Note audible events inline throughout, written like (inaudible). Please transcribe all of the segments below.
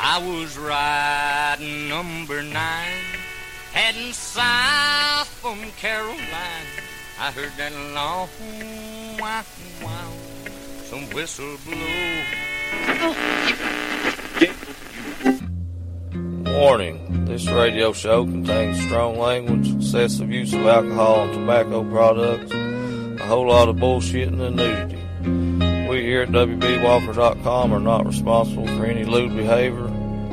I was riding number nine, heading south from Caroline. I heard that long wow wow, some whistle blow. Warning this radio show contains strong language, excessive use of alcohol and tobacco products, a whole lot of bullshitting and nudity. Here at WBWalker.com are not responsible for any lewd behavior,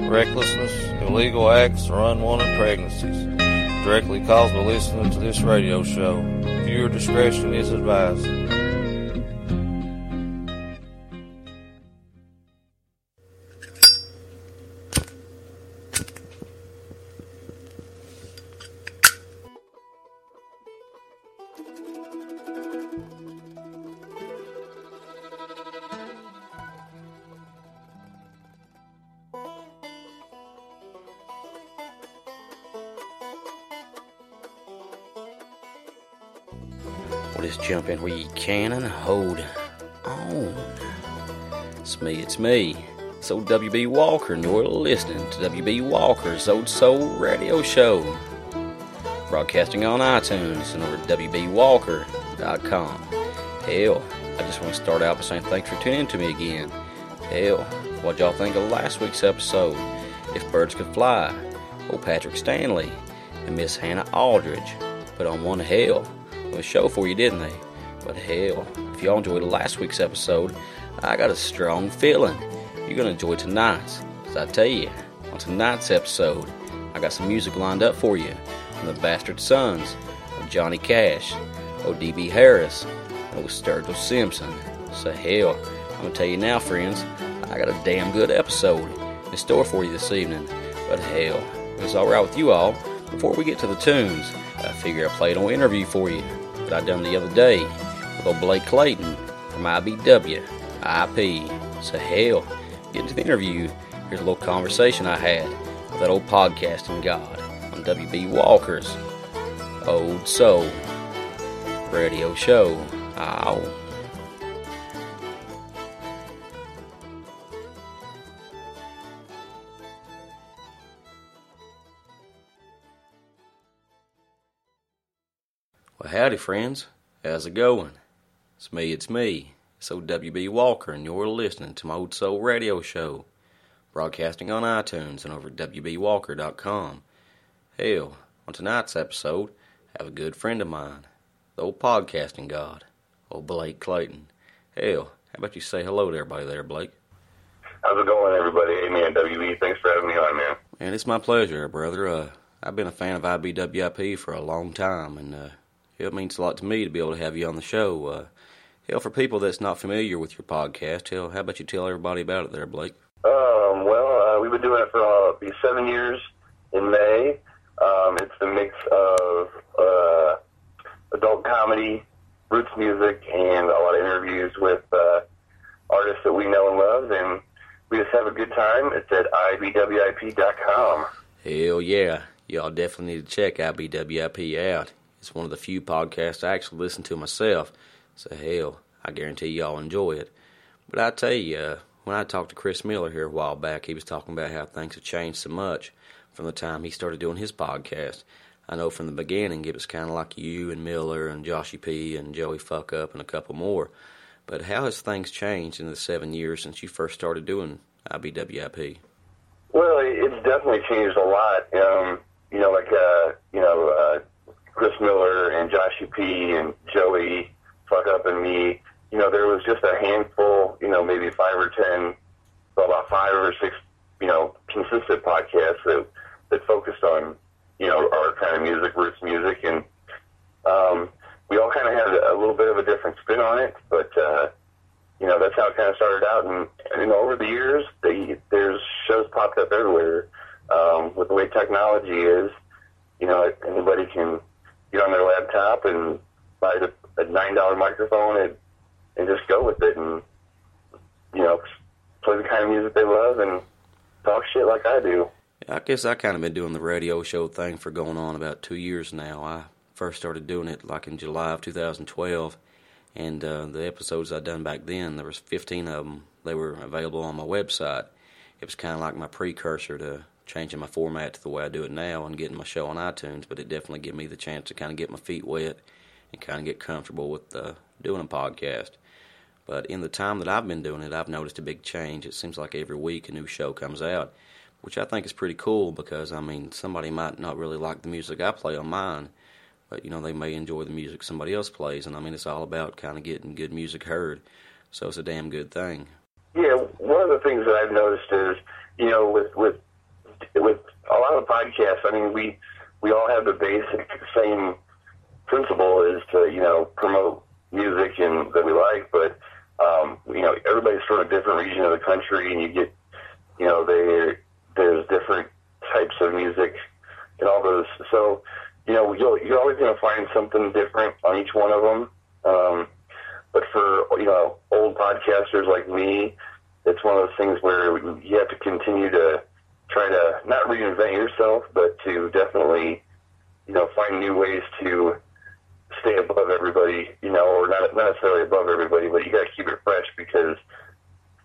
recklessness, illegal acts, or unwanted pregnancies directly caused by listening to this radio show. Viewer discretion is advised. It's me, it's old WB Walker, and you're listening to WB Walker's Old Soul Radio Show. Broadcasting on iTunes and over at WBWalker.com. Hell, I just want to start out by saying thanks for tuning in to me again. Hell, what y'all think of last week's episode? If Birds Could Fly, old Patrick Stanley, and Miss Hannah Aldridge put on one hell of a show for you, didn't they? But hell, if y'all enjoyed last week's episode, I got a strong feeling you're gonna enjoy tonight's. Cause I tell you, on tonight's episode, I got some music lined up for you from the Bastard Sons of Johnny Cash, O.D.B. Harris, and with Sturgill Simpson. So hell, I'm gonna tell you now, friends, I got a damn good episode in store for you this evening. But hell, it's alright with you all, before we get to the tunes, I figure I played an interview for you that I done the other day with old Blake Clayton from IBW IP. So hell, getting to the interview, here's a little conversation I had with that old podcasting god on WB Walker's Old Soul Radio Show. Ow. Well, howdy, friends. How's it going? It's me, it's me. Old WB Walker, and you're listening to my Old Soul Radio Show, broadcasting on iTunes and over at WBWalker.com. Hell, on tonight's episode, I have a good friend of mine, the old podcasting god, old Blake Clayton. Hell, how about you say hello to everybody there, Blake? How's it going, everybody? Hey, man, WB, thanks for having me on, man. Man, it's my pleasure, brother. Uh, I've been a fan of IBWIP for a long time, and uh, it means a lot to me to be able to have you on the show. Uh, hell, for people that's not familiar with your podcast, hell, how about you tell everybody about it there, Blake? Um, well, uh, we've been doing it for uh, be seven years in May. Um, it's the mix of uh, adult comedy, roots music, and a lot of interviews with uh, artists that we know and love, and we just have a good time. It's at ibwip.com. Hell yeah. Y'all definitely need to check IBWIP out. It's one of the few podcasts I actually listen to myself. So hell, I guarantee y'all enjoy it. But I tell you, uh, when I talked to Chris Miller here a while back, he was talking about how things have changed so much from the time he started doing his podcast. I know from the beginning it was kind of like you and Miller and Joshy P and Joey Fuck Up and a couple more. But how has things changed in the seven years since you first started doing IBWIP? Well, it's definitely changed a lot. Um, you know, like uh, you know, uh, Chris Miller and Joshy P and Joey Fuck Up and me. You know, there was just a handful. You know, maybe five or ten, well, about five or six. You know, consistent podcasts that that focused on you know our kind of music, roots music, and um, we all kind of had a little bit of a different spin on it. But uh, you know, that's how it kind of started out. And, and you know, over the years, they, there's shows popped up everywhere. Um, with the way technology is, you know, anybody can get on their laptop and buy the, a nine dollar microphone and and just go with it and you know play the kind of music they love and talk shit like I do. I guess I kind of been doing the radio show thing for going on about two years now. I first started doing it like in July of 2012, and uh, the episodes I done back then, there was 15 of them they were available on my website. It was kind of like my precursor to changing my format to the way I do it now and getting my show on iTunes, but it definitely gave me the chance to kind of get my feet wet and kind of get comfortable with uh, doing a podcast. But in the time that I've been doing it, I've noticed a big change. It seems like every week a new show comes out, which I think is pretty cool because, I mean, somebody might not really like the music I play on mine, but, you know, they may enjoy the music somebody else plays. And, I mean, it's all about kind of getting good music heard. So it's a damn good thing. Yeah, one of the things that I've noticed is, you know, with with with a lot of podcasts, I mean, we we all have the basic same principle is to you know promote music and that we like, but um, you know everybody's from a different region of the country, and you get you know they there's different types of music and all those. So you know you'll, you're always going to find something different on each one of them. Um, but for you know old podcasters like me, it's one of those things where you have to continue to try to not reinvent yourself, but to definitely you know find new ways to stay above everybody, you know, or not, not necessarily above everybody, but you got to keep it fresh because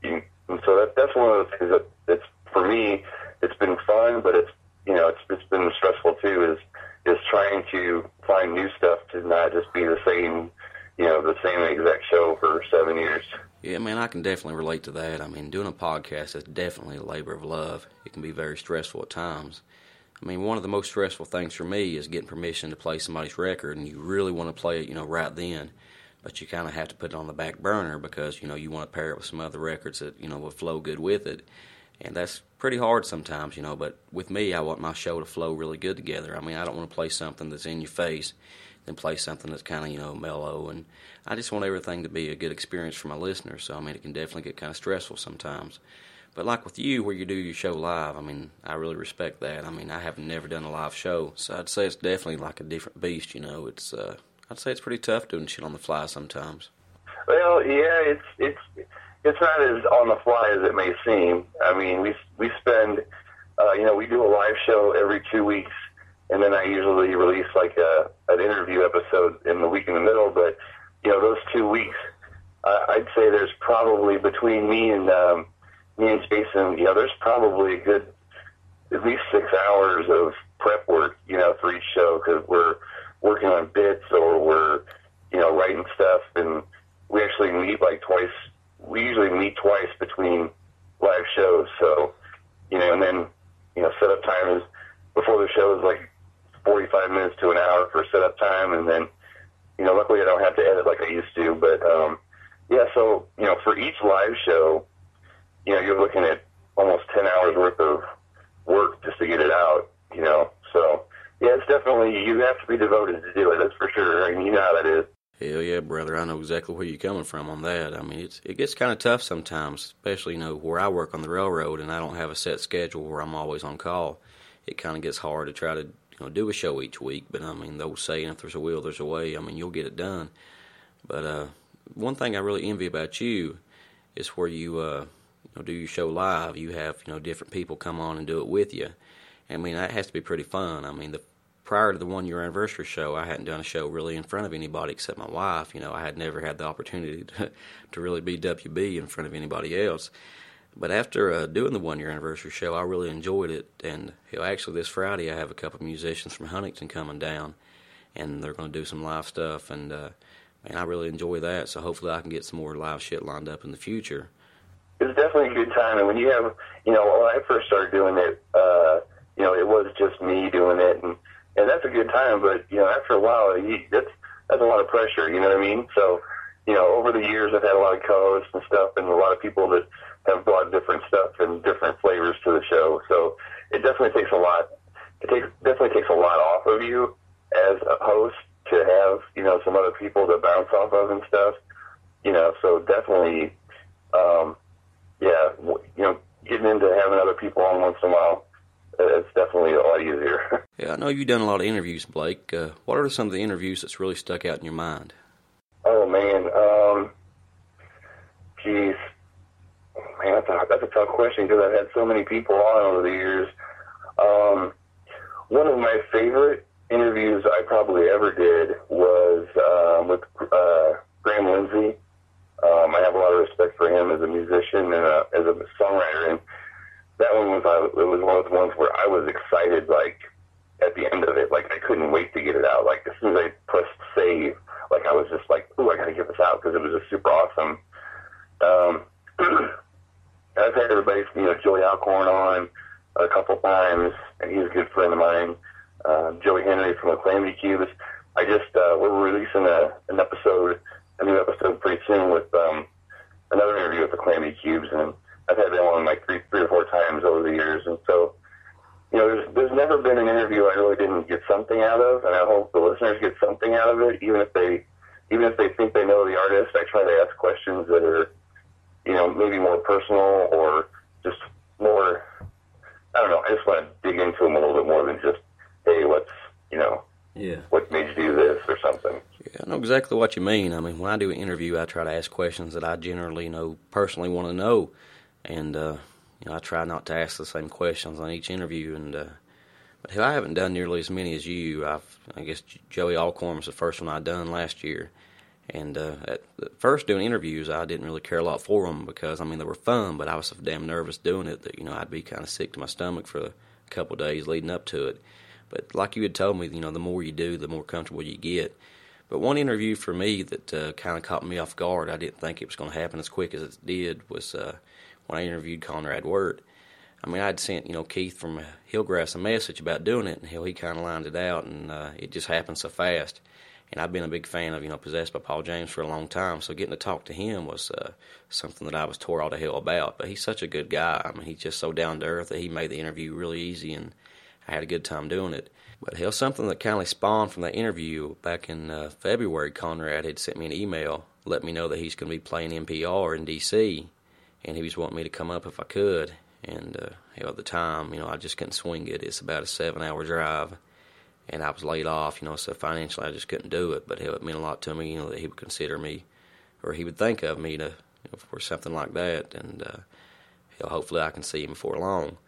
you. And so that that's one of the things that it's for me. It's been fun, but it's you know it's it's been stressful too. Is is trying to find new stuff to not just be the same, you know, the same exact show for seven years. Yeah, man, I can definitely relate to that. I mean, doing a podcast is definitely a labor of love. It can be very stressful at times. I mean, one of the most stressful things for me is getting permission to play somebody's record, and you really want to play it, you know, right then. But you kind of have to put it on the back burner because you know you want to pair it with some other records that you know will flow good with it, and that's pretty hard sometimes, you know. But with me, I want my show to flow really good together. I mean, I don't want to play something that's in your face, then play something that's kind of you know mellow, and I just want everything to be a good experience for my listeners. So I mean, it can definitely get kind of stressful sometimes. But like with you, where you do your show live, I mean, I really respect that. I mean, I have never done a live show, so I'd say it's definitely like a different beast. You know, it's uh, I'd say it's pretty tough doing shit on the fly sometimes. Well, yeah, it's it's it's not as on the fly as it may seem. I mean, we we spend, uh, you know, we do a live show every two weeks, and then I usually release like a an interview episode in the week in the middle. But you know, those two weeks, uh, I'd say there's probably between me and um, me and Jason, you know, there's probably a good at least six hours of prep work, you know, for each show because we're working on bits or we're, you know, writing stuff, and we actually meet like twice. We usually meet twice between live shows, so you know, and then you know, setup time is before the show is like 45 minutes to an hour for setup time, and then you know, luckily I don't have to edit like I used to, but um, yeah, so you know, for each live show you know, you're looking at almost 10 hours worth of work just to get it out, you know. So, yeah, it's definitely, you have to be devoted to do it, that's for sure. I mean, you know how that is. Hell yeah, brother. I know exactly where you're coming from on that. I mean, it's, it gets kind of tough sometimes, especially, you know, where I work on the railroad and I don't have a set schedule where I'm always on call. It kind of gets hard to try to, you know, do a show each week. But, I mean, the old saying, if there's a will, there's a way. I mean, you'll get it done. But uh, one thing I really envy about you is where you, uh, you know, do your show live, you have you know different people come on and do it with you. I mean, that has to be pretty fun. I mean, the prior to the one year anniversary show, I hadn't done a show really in front of anybody except my wife. You know, I had never had the opportunity to, (laughs) to really be WB in front of anybody else. But after uh, doing the one year anniversary show, I really enjoyed it. And you know, actually, this Friday, I have a couple musicians from Huntington coming down, and they're going to do some live stuff. And uh, man, I really enjoy that. So hopefully, I can get some more live shit lined up in the future it's definitely a good time. And when you have, you know, when I first started doing it, uh, you know, it was just me doing it, and and that's a good time. But you know, after a while, you, that's that's a lot of pressure. You know what I mean? So, you know, over the years, I've had a lot of co-hosts and stuff, and a lot of people that have brought different stuff and different flavors to the show. So it definitely takes a lot. It takes definitely takes a lot off of you as a host to have you know some other people to bounce off of and stuff. You know, so definitely. Um, yeah, you know, getting into having other people on once in a while, it's definitely a lot easier. (laughs) yeah, I know you've done a lot of interviews, Blake. Uh, what are some of the interviews that's really stuck out in your mind? Oh man, um, geez, man, that's a that's a tough question because I've had so many people on over the years. Um, one of my favorite interviews I probably ever did was um, with uh, Graham Lindsey. Um, I have a lot of respect for him as a musician and uh, as a songwriter, and that one was uh, it was one of the ones where I was excited, like at the end of it, like I couldn't wait to get it out. Like as soon as I pressed save, like I was just like, "Ooh, I gotta get this out" because it was just super awesome. Um, (clears throat) I've had everybody, you know, Joey Allcorn on a couple times, and he's a good friend of mine. Uh, Joey Henry from Calamity Cubes. I just uh, we're releasing a, an episode, a new episode pretty soon with um, another interview with the Calamity Cubes, and I've had them on like three, three or four times over the years, and so you know, there's there's never been an interview I really didn't get something out of, and I hope the listeners get something out of it, even if they even if they think they know the artist. I try to ask questions that are, you know, maybe more personal or just more. I don't know. I just want to dig into them a little bit more than just, hey, what's you know, Yeah. what made you do this or something. Yeah, I know exactly what you mean. I mean, when I do an interview, I try to ask questions that I generally know personally want to know, and uh, you know I try not to ask the same questions on each interview. And uh, but I haven't done nearly as many as you. I've I guess Joey Allcorn was the first one I done last year, and uh, at first doing interviews, I didn't really care a lot for them because I mean they were fun, but I was so damn nervous doing it that you know I'd be kind of sick to my stomach for a couple days leading up to it. But like you had told me, you know, the more you do, the more comfortable you get. But one interview for me that uh, kind of caught me off guard, I didn't think it was going to happen as quick as it did, was uh, when I interviewed Konrad Wert. I mean, I'd sent, you know, Keith from Hillgrass a message about doing it, and hell, he kind of lined it out, and uh, it just happened so fast. And I've been a big fan of, you know, Possessed by Paul James for a long time, so getting to talk to him was uh, something that I was tore all to hell about. But he's such a good guy. I mean, he's just so down to earth that he made the interview really easy, and I had a good time doing it. But hell, something that kind of spawned from that interview back in uh, February, Konrad had sent me an email, let me know that he's going to be playing NPR in D.C., and he was wanting me to come up if I could. And uh, hell, at the time, you know, I just couldn't swing it. It's about a seven-hour drive, and I was laid off, you know, so financially I just couldn't do it. But hell, it meant a lot to me, you know, that he would consider me, or he would think of me to you know, for something like that. And uh, hell, hopefully I can see him before long.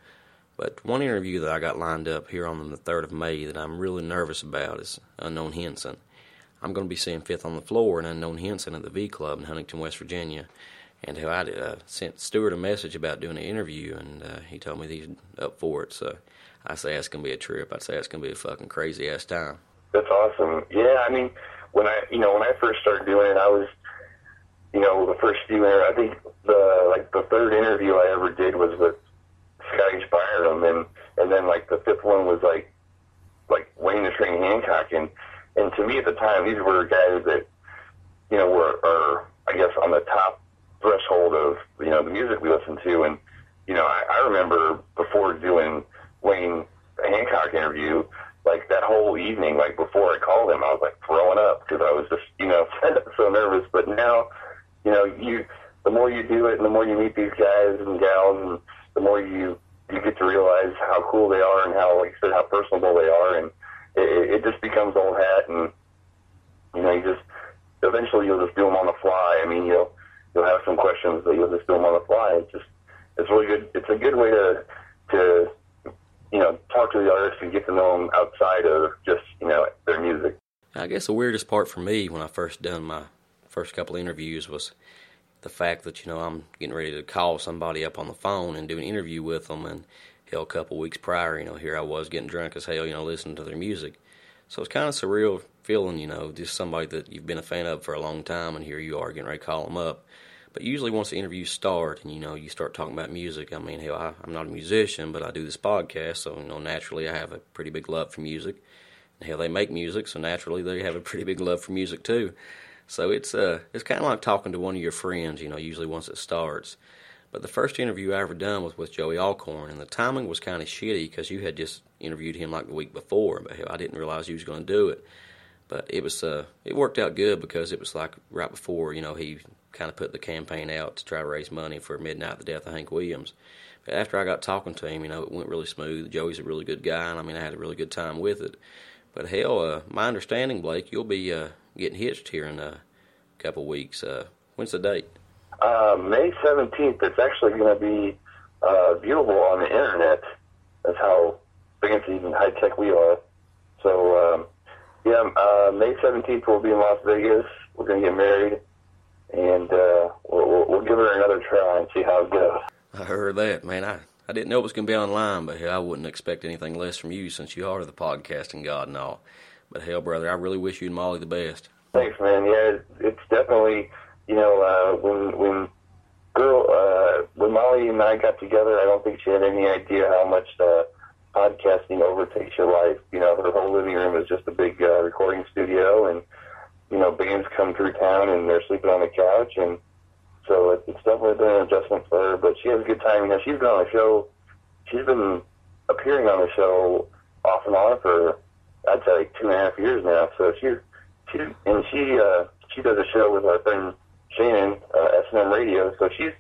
But one interview that I got lined up here on the 3rd of May that I'm really nervous about is Unknown Hinson. I'm going to be seeing Fifth on the Floor and Unknown Hinson at the V Club in Huntington, West Virginia. And I uh, sent Stuart a message about doing an interview, and uh, he told me he's up for it. So I say it's going to be a trip. I'd say it's going to be a fucking crazy ass time. That's awesome. Yeah, I mean, when I you know when I first started doing it, I was you know the first few I think the like the third interview I ever did was with Scotty Biram, and and then like the fifth one was like like Wayne the Train Hancock, and and to me at the time these were guys that you know were are I guess on the top threshold of you know the music we listen to, and you know I, I remember before doing Wayne Hancock interview, like that whole evening, like before I called him, I was like throwing up because I was just you know (laughs) so nervous. But now, you know, you the more you do it, and the more you meet these guys and gals, and the more you you get to realize how cool they are and how, like you said, how personable they are, and it, it just becomes old hat, and you know, you just eventually you'll just do them on the fly. I mean, you'll you'll have some questions, but you'll just do them on the fly. It's just it's really good. It's a good way to to you know talk to the artist and get to know them outside of just you know their music. I guess the weirdest part for me when I first done my first couple of interviews was the fact that you know I'm getting ready to call somebody up on the phone and do an interview with them, and hell, a couple weeks prior, you know, here I was getting drunk as hell, you know, listening to their music. So it's kind of surreal feeling, you know, just somebody that you've been a fan of for a long time, and here you are getting ready to call them up. But usually, once the interviews start and you know you start talking about music, I mean, hell, I, I'm not a musician, but I do this podcast, so you know, naturally, I have a pretty big love for music. And hell, they make music, so naturally, they have a pretty big love for music too. So it's uh, it's kind of like talking to one of your friends, you know, usually once it starts. But the first interview I ever done was with Joey Allcorn, and the timing was kind of shitty because you had just interviewed him like the week before, but I didn't realize he was going to do it. But it was uh, it worked out good because it was like right before you know he kind of put the campaign out to try to raise money for Midnight the Death of Hank Williams. But after I got talking to him, you know, it went really smooth. Joey's a really good guy, and I mean, I had a really good time with it. But hell, uh, my understanding, Blake, you'll be uh, getting hitched here in a couple weeks. Uh, when's the date? Uh, May 17th, it's actually going to be uh, viewable on the internet. That's how fancy and high tech we are. So, um, yeah, uh, May 17th we'll be in Las Vegas. We're going to get married. and uh, we'll, we'll, we'll give her another try and see how it goes. I heard that, man. I, I didn't know it was going to be online, but I wouldn't expect anything less from you since you are the podcasting god and all. But hell, brother, I really wish you and Molly the best. Thanks, man. Yeah, it's definitely, you know, uh, when when girl, uh, when Molly and I got together, I don't think she had any idea how much uh, podcasting overtakes your life. You know, her whole living room is just a big uh, recording studio, and you know, bands come through town and they're sleeping on the couch, and so it, it's definitely been an adjustment for her. But she has a good time. You know, she's been on the show. She's been appearing on the show off and on for I'd say two and a half years now. So she she and she uh, she does a show with our friend Shannon, uh, Radio. So she's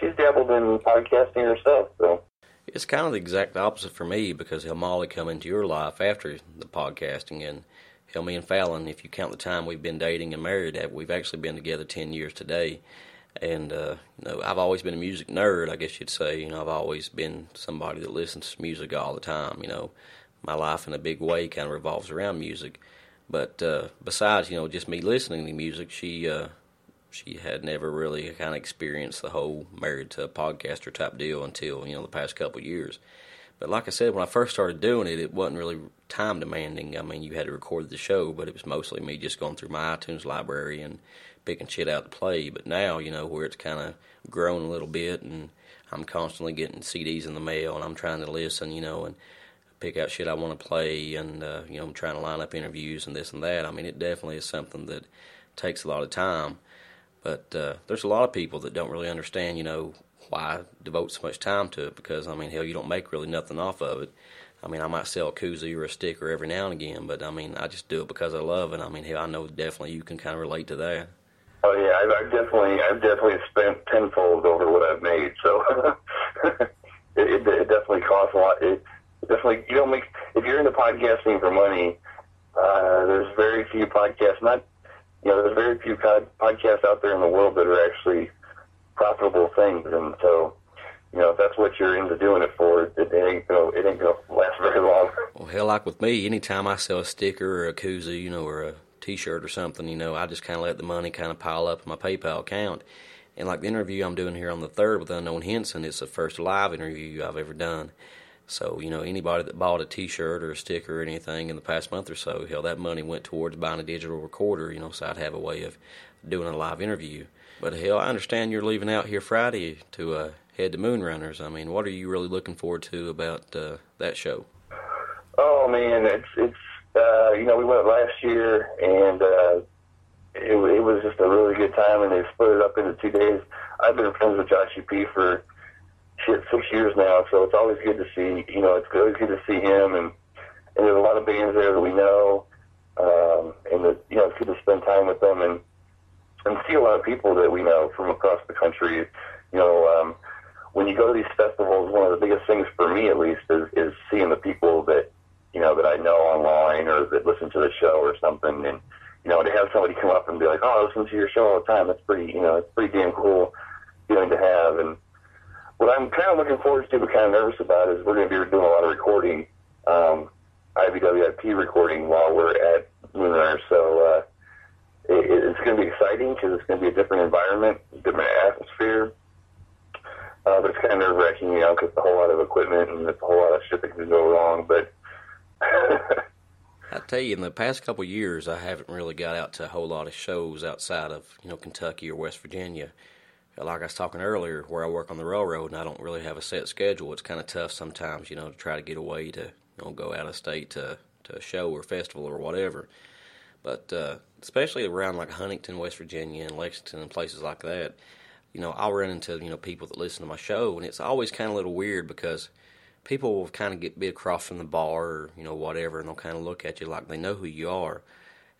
she's dabbled in podcasting herself. So it's kind of the exact opposite for me because Molly come into your life after the podcasting, and hell, me and Fallon, if you count the time we've been dating and married, we've actually been together ten years today. And uh, you know, I've always been a music nerd, I guess you'd say. You know, I've always been somebody that listens to music all the time. You know, my life in a big way kind of revolves around music. But uh, besides, you know, just me listening to music, she uh, she had never really kind of experienced the whole married to a podcaster type deal until you know the past couple years. But like I said, when I first started doing it, it wasn't really time demanding. I mean, you had to record the show, but it was mostly me just going through my iTunes library and picking shit out to play. But now, you know, where it's kind of grown a little bit, and I'm constantly getting CDs in the mail, and I'm trying to listen, you know, and pick out shit I want to play, and uh, you know, I'm trying to line up interviews and this and that. I mean, it definitely is something that takes a lot of time. But uh, there's a lot of people that don't really understand, you know, why I devote so much time to it. Because I mean, hell, you don't make really nothing off of it. I mean, I might sell a koozie or a sticker every now and again, but I mean, I just do it because I love it. I mean, hell, I know definitely you can kind of relate to that. Oh yeah, I've, I've definitely, I've definitely spent tenfold over what I've made. So (laughs) it, it, it definitely costs a lot. It, definitely you don't make if you're into podcasting for money. Uh, there's very few podcasts. Not you know, there's very few pod, podcasts out there in the world that are actually profitable things, and so you know if that's what you're into doing it for, it, it ain't gonna it ain't gonna last very long. Well, hell, like with me, anytime I sell a sticker or a koozie, you know, or a T-shirt or something, you know, I just kind of let the money kind of pile up in my PayPal account. And like the interview I'm doing here on the third with Unknown Hinson, it's the first live interview I've ever done. So, you know, anybody that bought a T-shirt or a sticker or anything in the past month or so, hell, that money went towards buying a digital recorder. You know, so I'd have a way of doing a live interview. But hell, I understand you're leaving out here Friday to uh, head to Moonrunners. I mean, what are you really looking forward to about uh, that show? Oh man, it's it's uh, you know we went last year and uh, it it was just a really good time, and they split it up into two days. I've been friends with Josh P for shit six years now, so it's always good to see. You know, it's always good to see him, and and there's a lot of bands there that we know, um, and that you know it's good to spend time with them and and see a lot of people that we know from across the country. You know, um, when you go to these festivals, one of the biggest things for me, at least, is is seeing the people that you know that I know online or that listen to the show or something, and you know to have somebody come up and be like, "Oh, I listen to your show all the time." That's pretty, you know, it's pretty damn cool feeling to have and what I'm kind of looking forward to, but kind of nervous about, is we're going to be doing a lot of recording, um, IBWIP recording while we're at Moonrunner. So uh, it, it's going to be exciting because it's going to be a different environment, different atmosphere. Uh, but it's kind of nerve wracking, you know, because a whole lot of equipment and it's a whole lot of shit that can go wrong. But (laughs) I tell you, in the past couple of years, I haven't really got out to a whole lot of shows outside of you know Kentucky or West Virginia like I was talking earlier, where I work on the railroad and I don't really have a set schedule, it's kind of tough sometimes, you know, to try to get away to, you know, go out of state to, to a show or festival or whatever. But uh, especially around like Huntington, West Virginia, and Lexington and places like that, you know, I'll run into you know people that listen to my show, and it's always kind of a little weird because people will kind of get be across from the bar or you know whatever, and they'll kind of look at you like they know who you are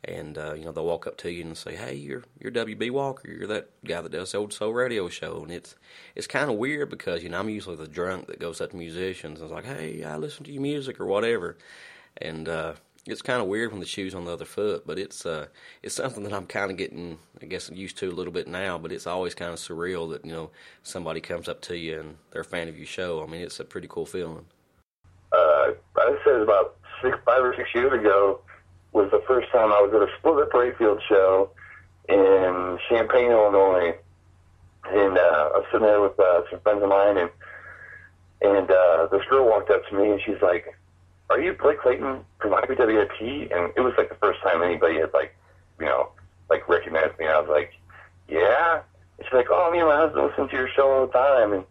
and uh, you know they'll walk up to you and say, "Hey, you're you're WB Walker. You're that guy that does the old soul radio show." And it's it's kind of weird because you know I'm usually the drunk that goes up to musicians and is like, "Hey, I listen to your music or whatever," and uh, it's kind of weird when the shoe's on the other foot. But it's uh, it's something that I'm kind of getting, I guess, used to a little bit now. But it's always kind of surreal that you know somebody comes up to you and they're a fan of your show. I mean, it's a pretty cool feeling. Uh, I said about six, five or six years ago was the first time I was at a Split Lip Rayfield show, in Champaign, Illinois, and uh, I was sitting there with uh, some friends of mine, and and uh, this girl walked up to me, and she's like, "Are you Blake Clayton from IBWIP?" And it was like the first time anybody had like, you know, like recognized me. I was like, "Yeah." And she's like, "Oh, me and my husband listen to your show all the time," and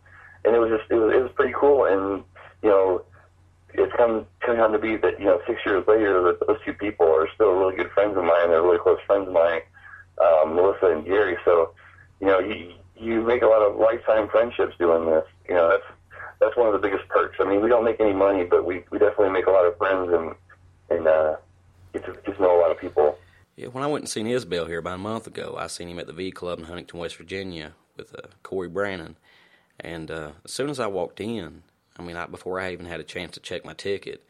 and it was just it was it was pretty cool, and you know. It's come come on to be that you know six years later that those two people are still really good friends of mine. They're really close friends of mine, um, Melissa and Gary. So, you know, you you make a lot of lifetime friendships doing this. You know, that's that's one of the biggest perks. I mean, we don't make any money, but we we definitely make a lot of friends and and uh, get to get to know a lot of people. Yeah, when I went and seen Isbell here about a month ago, I seen him at the V Club in Huntington, West Virginia, with uh, Cory Branan. And uh, as soon as I walked in, I mean, I, before I even had a chance to check my ticket,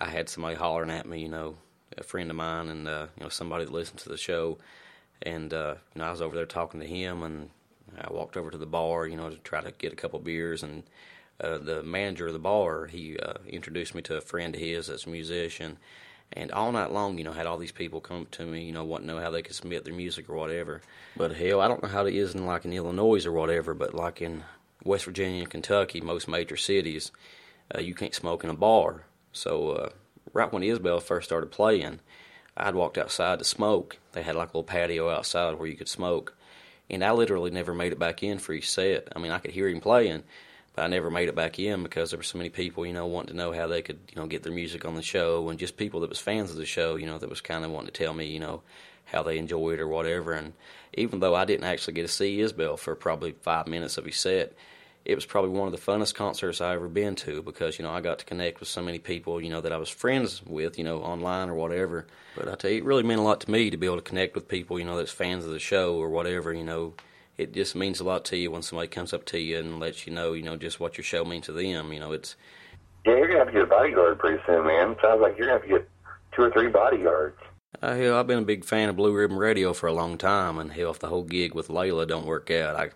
I had somebody hollering at me, you know, a friend of mine and uh, you know somebody that listened to the show, and uh, you know I was over there talking to him, and I walked over to the bar, you know, to try to get a couple beers, and uh, the manager of the bar he uh, introduced me to a friend of his that's a musician, and all night long, you know, had all these people come to me, you know, wanting to know how they could submit their music or whatever. But hell, I don't know how it is in like in Illinois or whatever, but like in West Virginia and Kentucky, most major cities, uh, you can't smoke in a bar. So uh, right when Isbell first started playing, I'd walked outside to smoke. They had like a little patio outside where you could smoke, and I literally never made it back in for each set. I mean, I could hear him playing, but I never made it back in because there were so many people, you know, wanting to know how they could, you know, get their music on the show, and just people that was fans of the show, you know, that was kind of wanting to tell me, you know, how they enjoyed it or whatever. And even though I didn't actually get to see Isbell for probably five minutes of his set, it was probably one of the funnest concerts I ever been to because you know I got to connect with so many people you know that I was friends with you know online or whatever. But I tell you, it really meant a lot to me to be able to connect with people you know that's fans of the show or whatever. You know, it just means a lot to you when somebody comes up to you and lets you know you know just what your show means to them. You know, it's Yeah, you're gonna have to get a bodyguard pretty soon, man. Sounds like you're gonna have to get two or three bodyguards. Uh, hell, I've been a big fan of Blue Ribbon Radio for a long time, and hell, if the whole gig with Layla don't work out, I,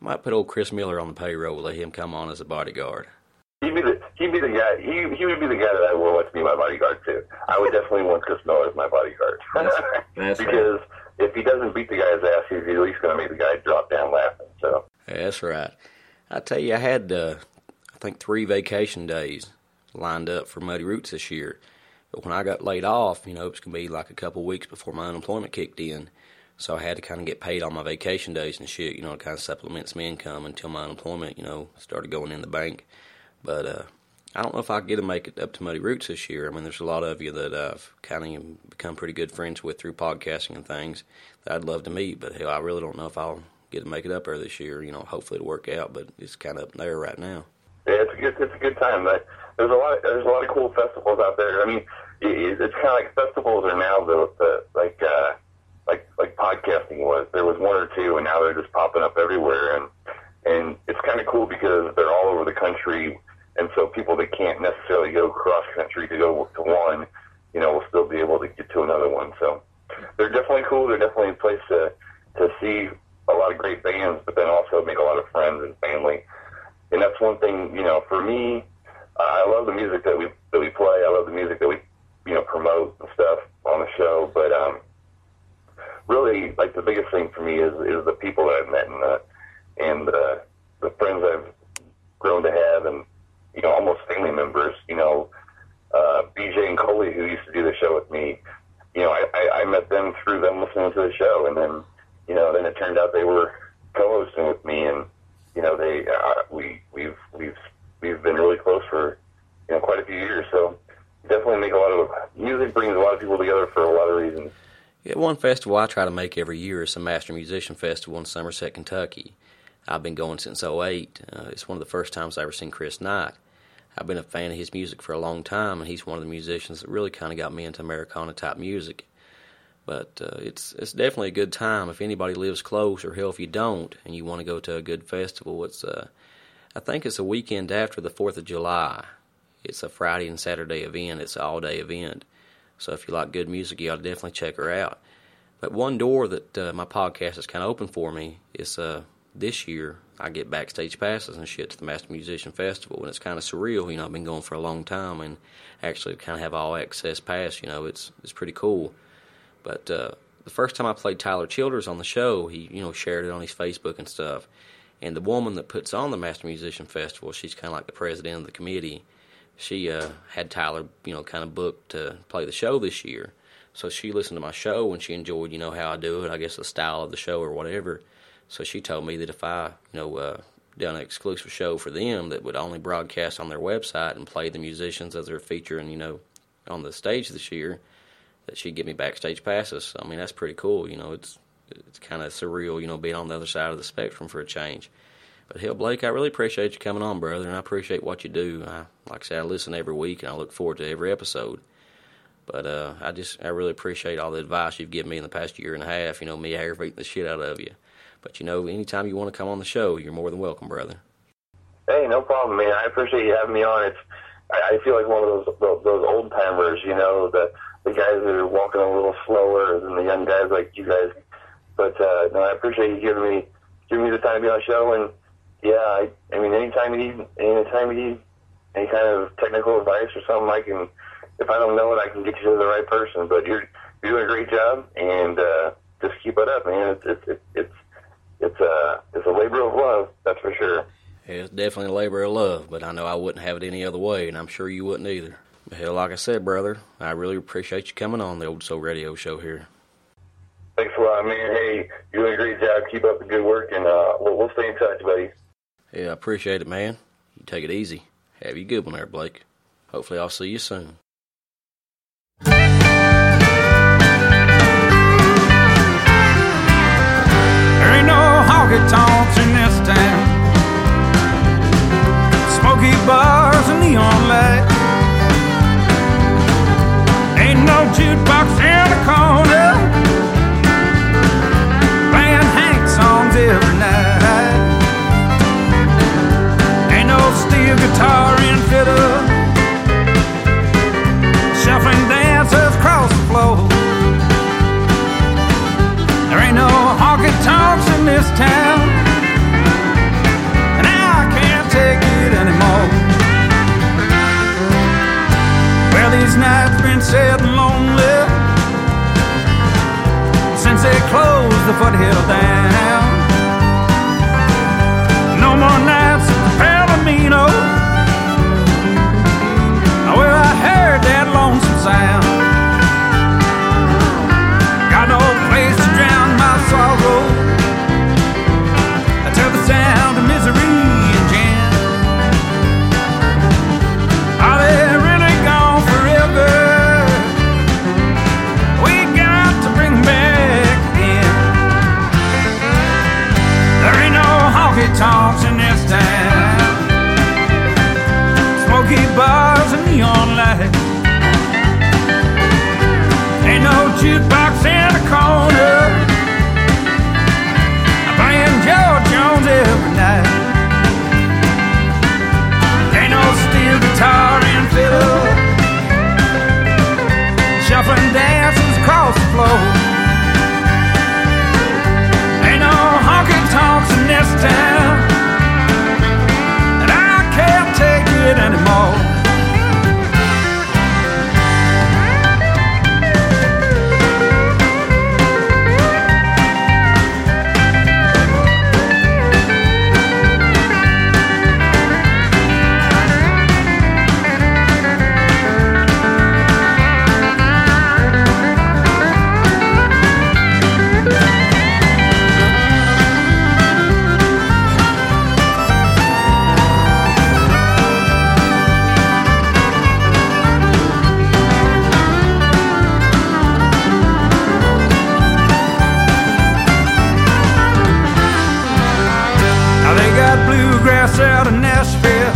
I might put old Chris Miller on the payroll, let him come on as a bodyguard. He'd be the he'd be the guy. He he would be the guy that I would want to be my bodyguard too. I would definitely want Chris Miller as my bodyguard That's (laughs) because if he doesn't beat the guy's ass, he's at least going to make the guy drop down laughing. So that's right. I tell you, I had uh, I think three vacation days lined up for Muddy Roots this year, but when I got laid off, you know, it was gonna be like a couple of weeks before my unemployment kicked in, so I had to kind of get paid on my vacation days and shit, you know, to kind of supplement some income until my unemployment, you know, started going in the bank. But uh, I don't know if I get to make it up to Muddy Roots this year. I mean, there's a lot of you that I've kind of become pretty good friends with through podcasting and things that I'd love to meet, but hell, I really don't know if I'll get to make it up there this year. You know, hopefully it'll work out, but it's kind of up there right now. yeah, it's a good it's a good time. But there's a lot of, there's a lot of cool festivals out there. I mean, it, it's kind of like festivals are now the, the like uh, like like podcasting was. There was one or two, and now they're just popping up everywhere. And and it's kind of cool because they're all over the country, and so people that can't necessarily go cross country to go to one, you know, will still be able to get to another one. So they're definitely cool. They're definitely a place to to see a lot of great bands, but then also make a lot of friends and family. And that's one thing, you know, for me, I love the music that we that we play. I love the music that we, you know, promote and stuff on the show. But um, really, like the biggest thing for me is is the people that I've met and the and the the friends I've grown to have, and you know, almost family members. You know, uh, BJ and Coley, who used to do the show with me. You know, I, I, I met them through them listening to the show, and then you know, then it turned out they were co-hosting with me, and you know, they uh, we we've we've we've been really close for you know quite a few years. So definitely make a lot of music brings a lot of people together for a lot of reasons. Yeah, one festival I try to make every year is the Master Musician Festival in Somerset, Kentucky. I've been going since 08. Uh, it's one of the first times I've ever seen Chris Knight. I've been a fan of his music for a long time, and he's one of the musicians that really kind of got me into Americana type music. But uh, it's it's definitely a good time if anybody lives close, or hell, if you don't, and you want to go to a good festival. It's uh, I think it's a weekend after the Fourth of July. It's a Friday and Saturday event. It's an all day event. So if you like good music, you ought to definitely check her out. But one door that uh, my podcast has kind of opened for me is uh, this year I get backstage passes and shit to the Master Musician Festival, and it's kind of surreal. You know, I've been going for a long time, and actually kind of have all access pass. You know, it's it's pretty cool. But uh, the first time I played Tyler Childers on the show, he you know shared it on his Facebook and stuff. And the woman that puts on the Master Musician Festival, she's kind of like the president of the committee. She uh, had Tyler, you know, kind of booked to play the show this year. So she listened to my show and she enjoyed, you know, how I do it. I guess the style of the show or whatever. So she told me that if I, you know, uh, done an exclusive show for them that would only broadcast on their website and play the musicians as they're featuring, you know, on the stage this year, that she'd give me backstage passes. I mean, that's pretty cool. You know, it's it's kind of surreal, you know, being on the other side of the spectrum for a change. But hell, Blake, I really appreciate you coming on, brother, and I appreciate what you do. I, like I said, I listen every week, and I look forward to every episode. But uh, I just, I really appreciate all the advice you've given me in the past year and a half. You know, me aggravating the shit out of you. But you know, anytime you want to come on the show, you're more than welcome, brother. Hey, no problem, man. I appreciate you having me on. It's, I, I feel like one of those those, old timers, you know, the the guys that are walking a little slower than the young guys like you guys. But uh, no, I appreciate you giving me giving me the time to be on the show. And yeah, I, I mean, anytime you need anytime you need any kind of technical advice or something, I can. If I don't know it, I can get you to the right person. But you're you're doing a great job, and uh, just keep it up, man. It's it's it's it's a it's a labor of love, that's for sure. It's definitely a labor of love, but I know I wouldn't have it any other way, and I'm sure you wouldn't either. But hell, like I said, brother, I really appreciate you coming on the Old Soul Radio Show here. Thanks a lot, man. Hey, you're doing a great job. Keep up the good work, and uh, we'll, we'll stay in touch, buddy. Yeah, I appreciate it, man. You take it easy. Have you a good one there, Blake. Hopefully, I'll see you soon. There ain't no honky tonks in this town. Smoky bars and neon lights. Ain't no jukebox nights been sad and lonely since they closed the foothill down. No more nights 사 out in Nashville.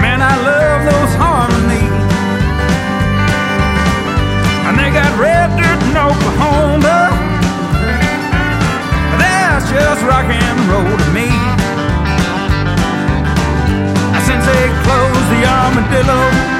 Man, I love those harmonies. And they got red dirt in Oklahoma. That's just rock and roll to me. Since they closed the armadillo.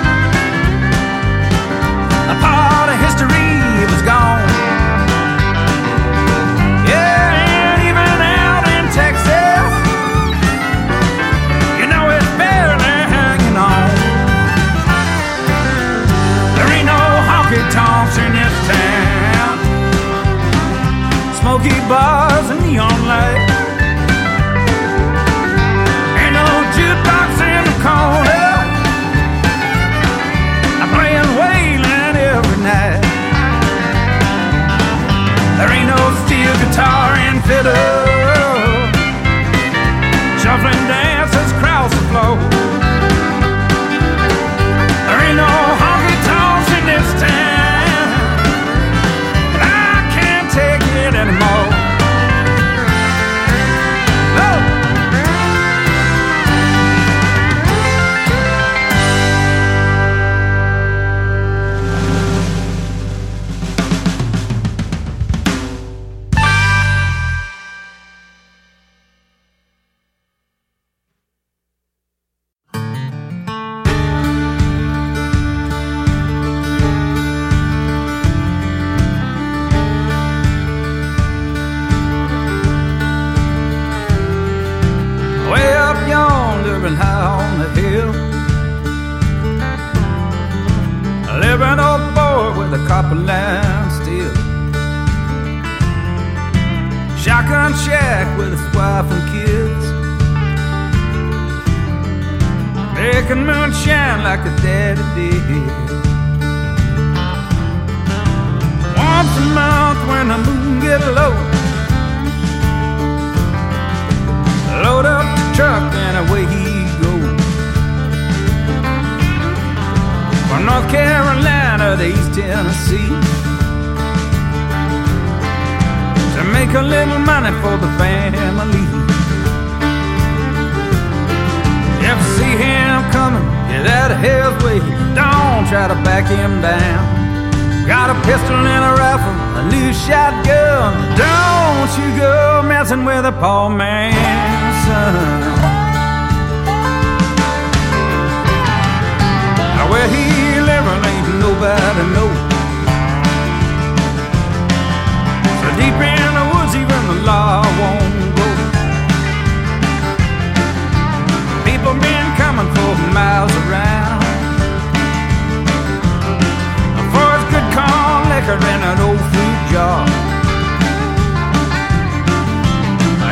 Make a little money for the family. If you see him coming, get out of his way. Don't try to back him down. Got a pistol and a rifle, a new shotgun. Don't you go messing with a poor man's son. Now where he living ain't nobody know. So deep in liquor in an old fruit jar.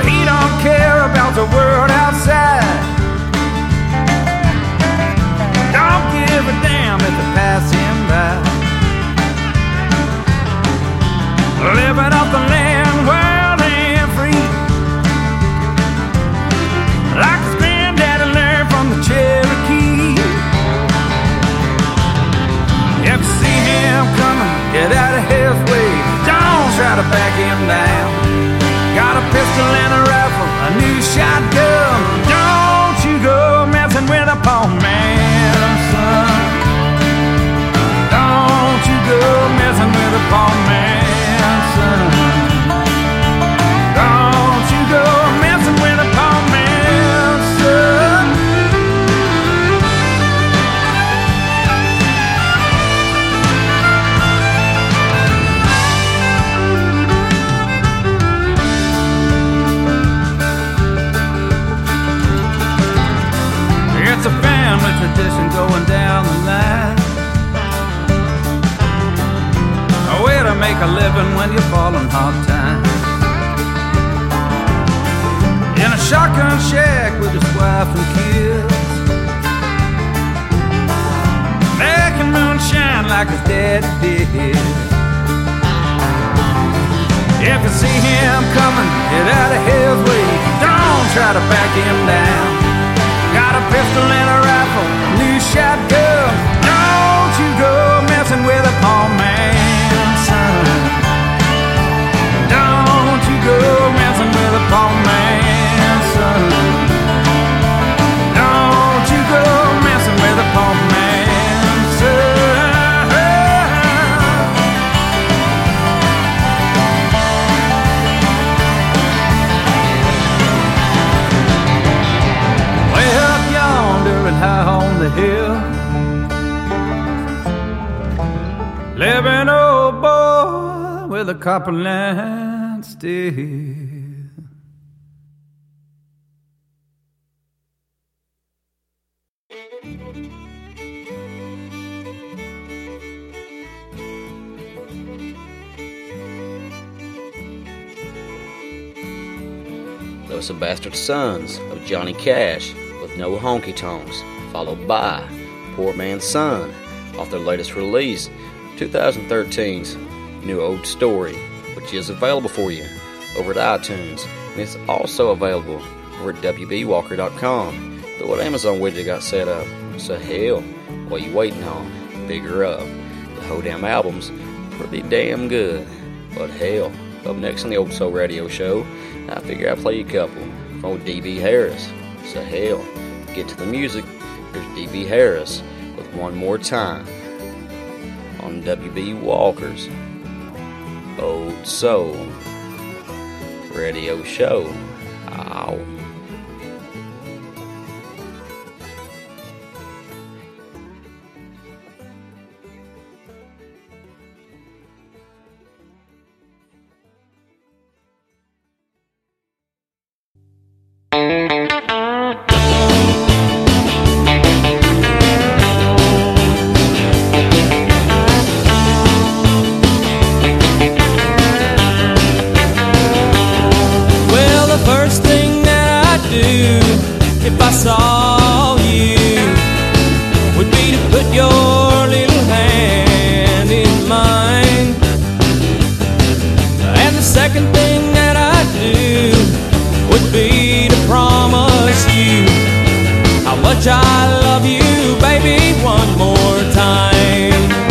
He don't care about the world outside. Don't give a damn if they pass him by. Living off the land Back him down. Got a pistol and a rifle, a new shotgun. Don't you go messing with a poor man's son. Don't you go messing with a poor man's tradition going down the line. A way to make a living when you fall in hard times. In a shotgun shack with his wife and kids. Making moonshine like his daddy did. If you see him coming, get out of his way. Don't try to back him down. Got a pistol and a rifle, Copperland still. Those are Bastard Sons of Johnny Cash with no honky tonks, followed by Poor Man's Son off their latest release, 2013's New Old Story, which is available for you over at iTunes, and it's also available over at WBWalker.com. The old Amazon widget got set up, so hell, what you waiting on? Bigger up. The whole damn album's pretty damn good, but hell, up next on the Old Soul Radio Show, I figure I'd play a couple from old D.B. Harris. So hell, get to the music. Here's D.B. Harris with One More Time on W.B. Walker's Old Soul Radio Show. Ow. Much I love you, baby, one more time.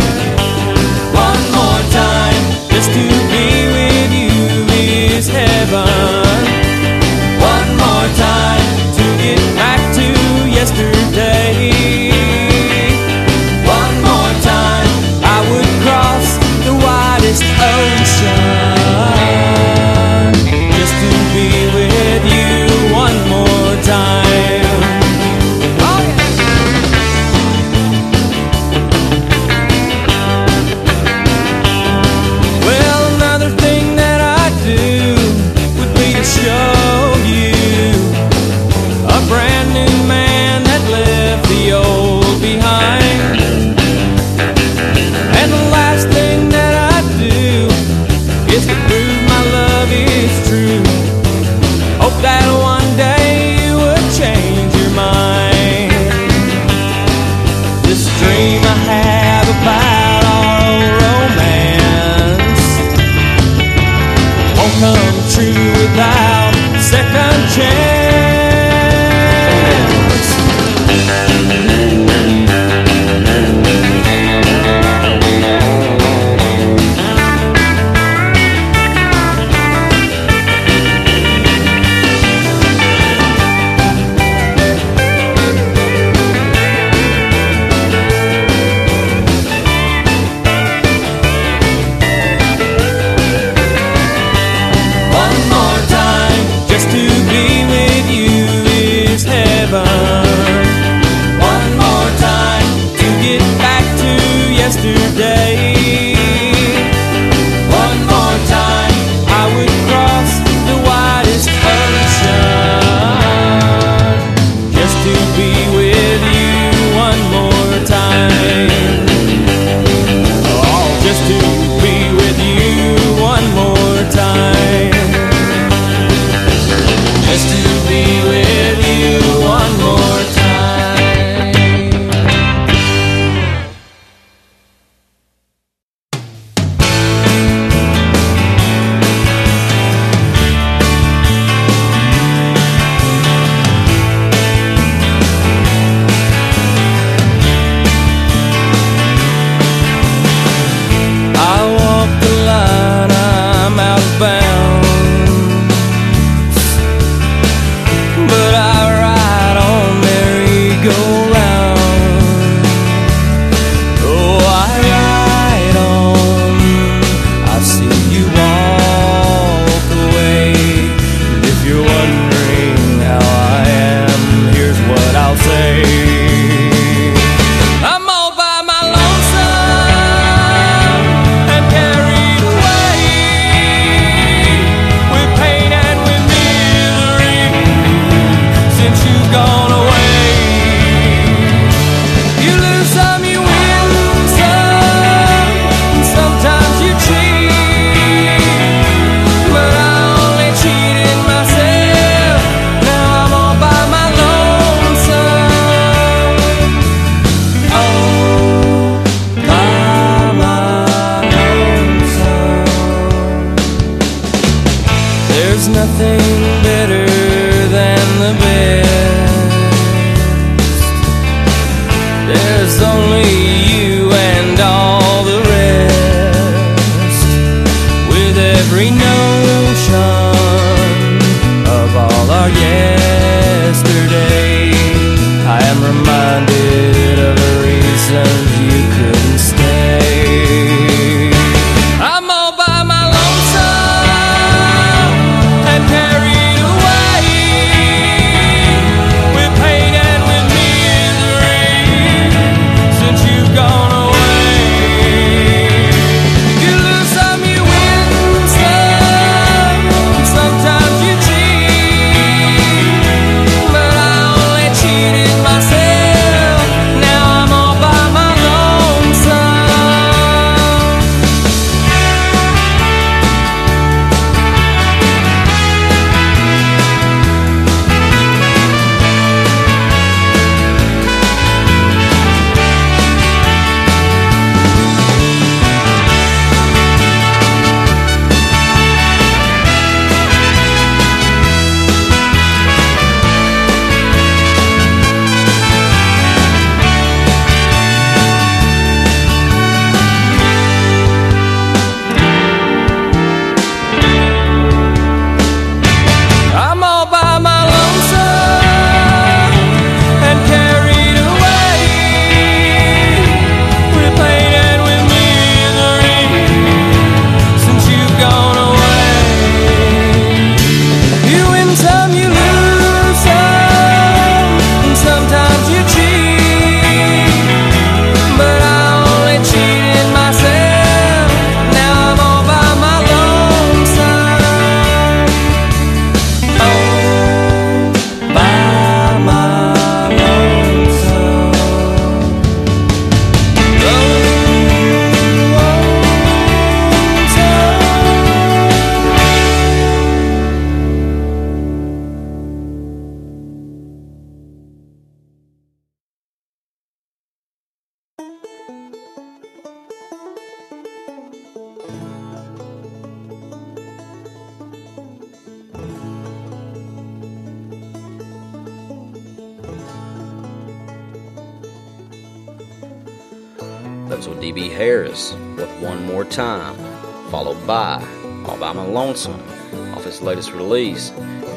Release,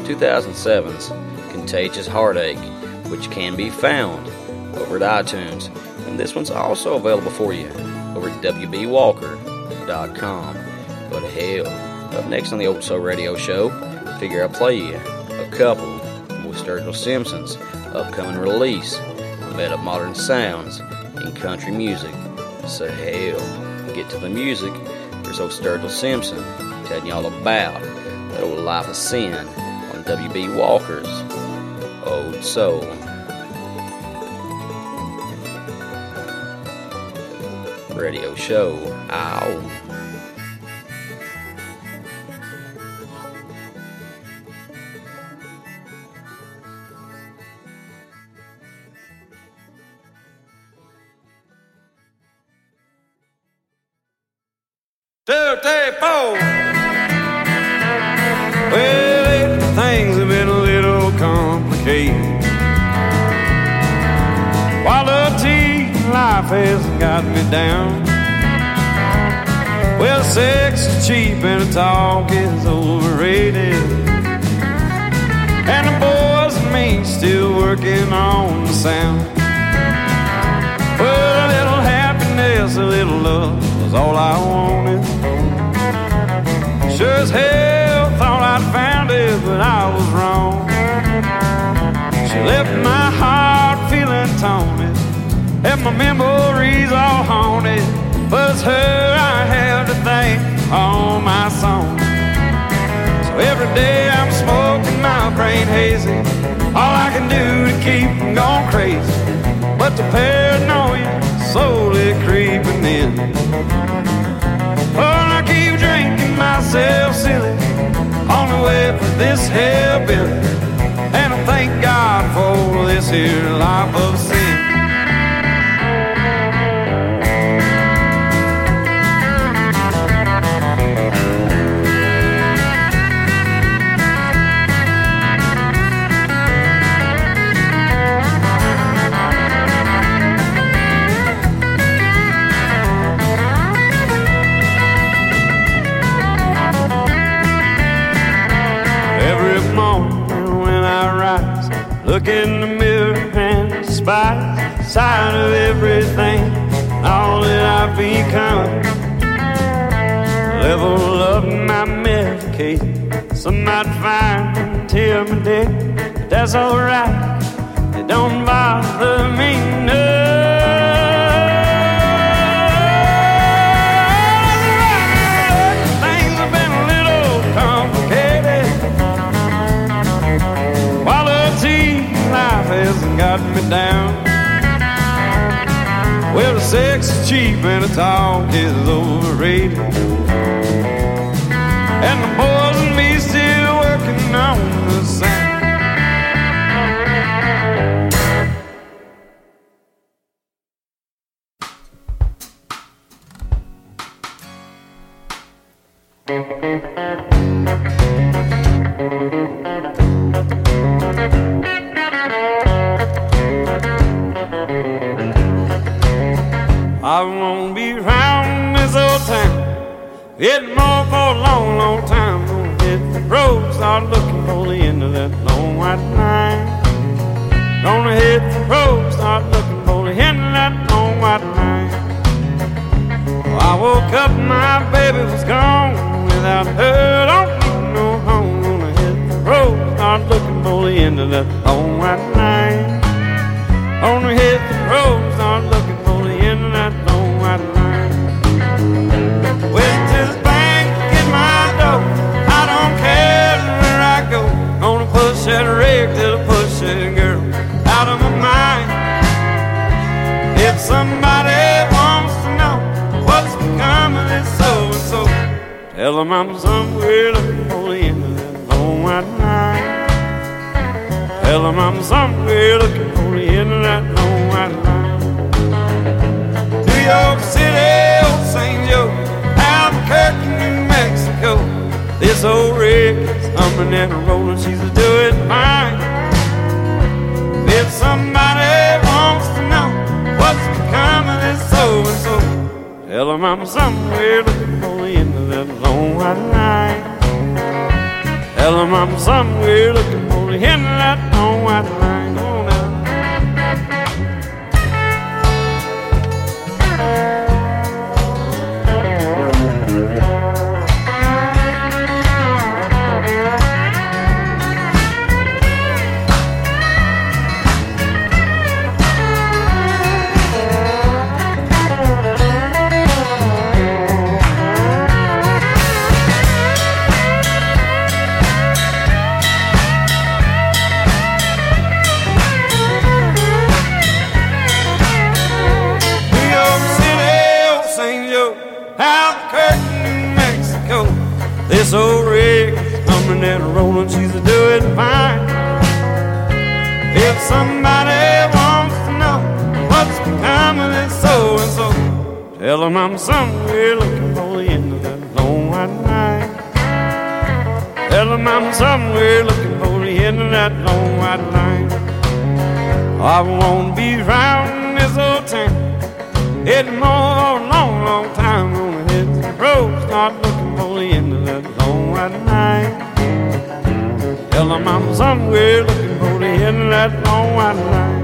2007's Contagious Heartache, which can be found over at iTunes. And this one's also available for you over at WBWalker.com. But hell, up next on the Old Soul Radio Show, figure I'll play you a couple with Sturgill Simpson's upcoming release, Up Modern Sounds in Country Music. So hell, get to the music. There's old Sturgill Simpson telling y'all about old life of sin on WB Walker's Old Soul. Radio show. Ow. Two, three, four. Has got me down. Well, sex is cheap and talk is overrated. And the boys and me still working on the sound. Well, a little happiness, a little love was all I wanted. Sure as hell thought I'd found it, but I was wrong. She left my heart feeling taunted, and my all But her I have to thank all my songs. So every day I'm smoking my brain hazy. All I can do to keep from going crazy. But the paranoia slowly creeping in. Oh, I keep drinking myself silly on the way for this hellbilly. And I thank God for this here life of sin. Look in the mirror and the sight of everything, all that I've become. Level up my medication, some might find until my day, but that's alright. It don't bother me none. Down. Well, the sex is cheap and the talk is overrated. And the boys and me still working on the sound. (laughs) I woke up, my baby was gone. Without her, don't need no home. Gonna hit the road, start looking for the end of that long white line. Gonna hit the road, start looking for the end of that long white line. Went to the bank, get my dough. I don't care where I go. Gonna push that rig till I push that girl out of my mind. If somebody tell them I'm somewhere looking for the end of long white line. Tell them I'm somewhere looking for the end of that long white line. New York City, old St. Joe, Albuquerque, New Mexico. This old rig is humming and rolling, she's doing fine. If somebody wants to know what's become of this so and so, Tell them I'm somewhere looking line. Tell them I'm somewhere looking for the end of and rolling, she's doing fine. If somebody wants to know what's become of this so and so, tell them I'm somewhere looking for the end of that long white line. Tell them I'm somewhere looking for the end of that long white line. I won't be round this old town. It's Tell them I'm somewhere looking for the end of that long white line.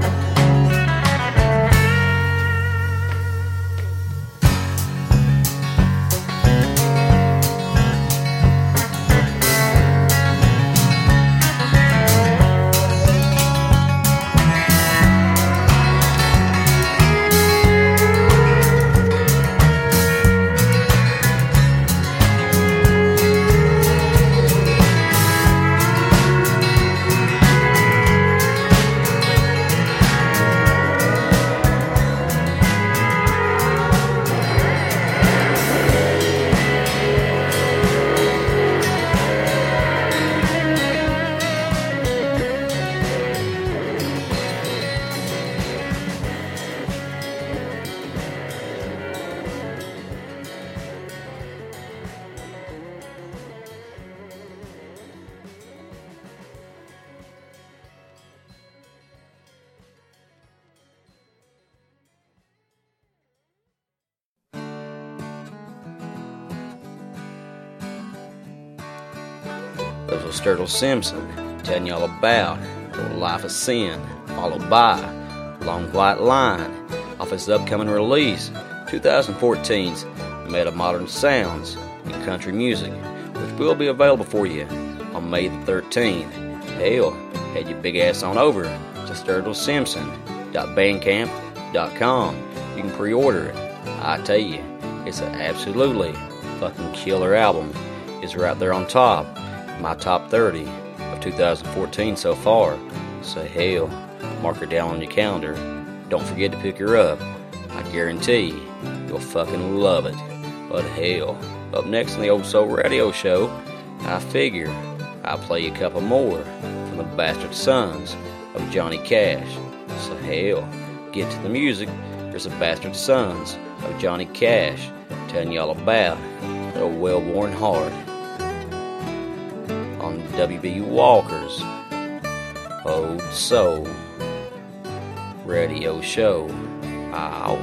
Sturgill Simpson telling y'all about Life of Sin, followed by Long White Line off his upcoming release, 2014's Metamodern Sounds in Country Music, which will be available for you on May the 13th. Hell, head your big ass on over to sturgillsimpson.bandcamp.com. You can pre-order it. I tell you, it's an absolutely fucking killer album. It's right there on top my top 30 of 2014 so far. So hell, mark her down on your calendar. Don't forget to pick her up. I guarantee you'll fucking love it. But hell, up next on the Old Soul Radio Show, I figure I'll play a couple more from the Bastard Sons of Johnny Cash. So hell, get to the music. There's the Bastard Sons of Johnny Cash telling y'all about a well-worn heart on WB Walker's Old Soul Radio Show. Ow.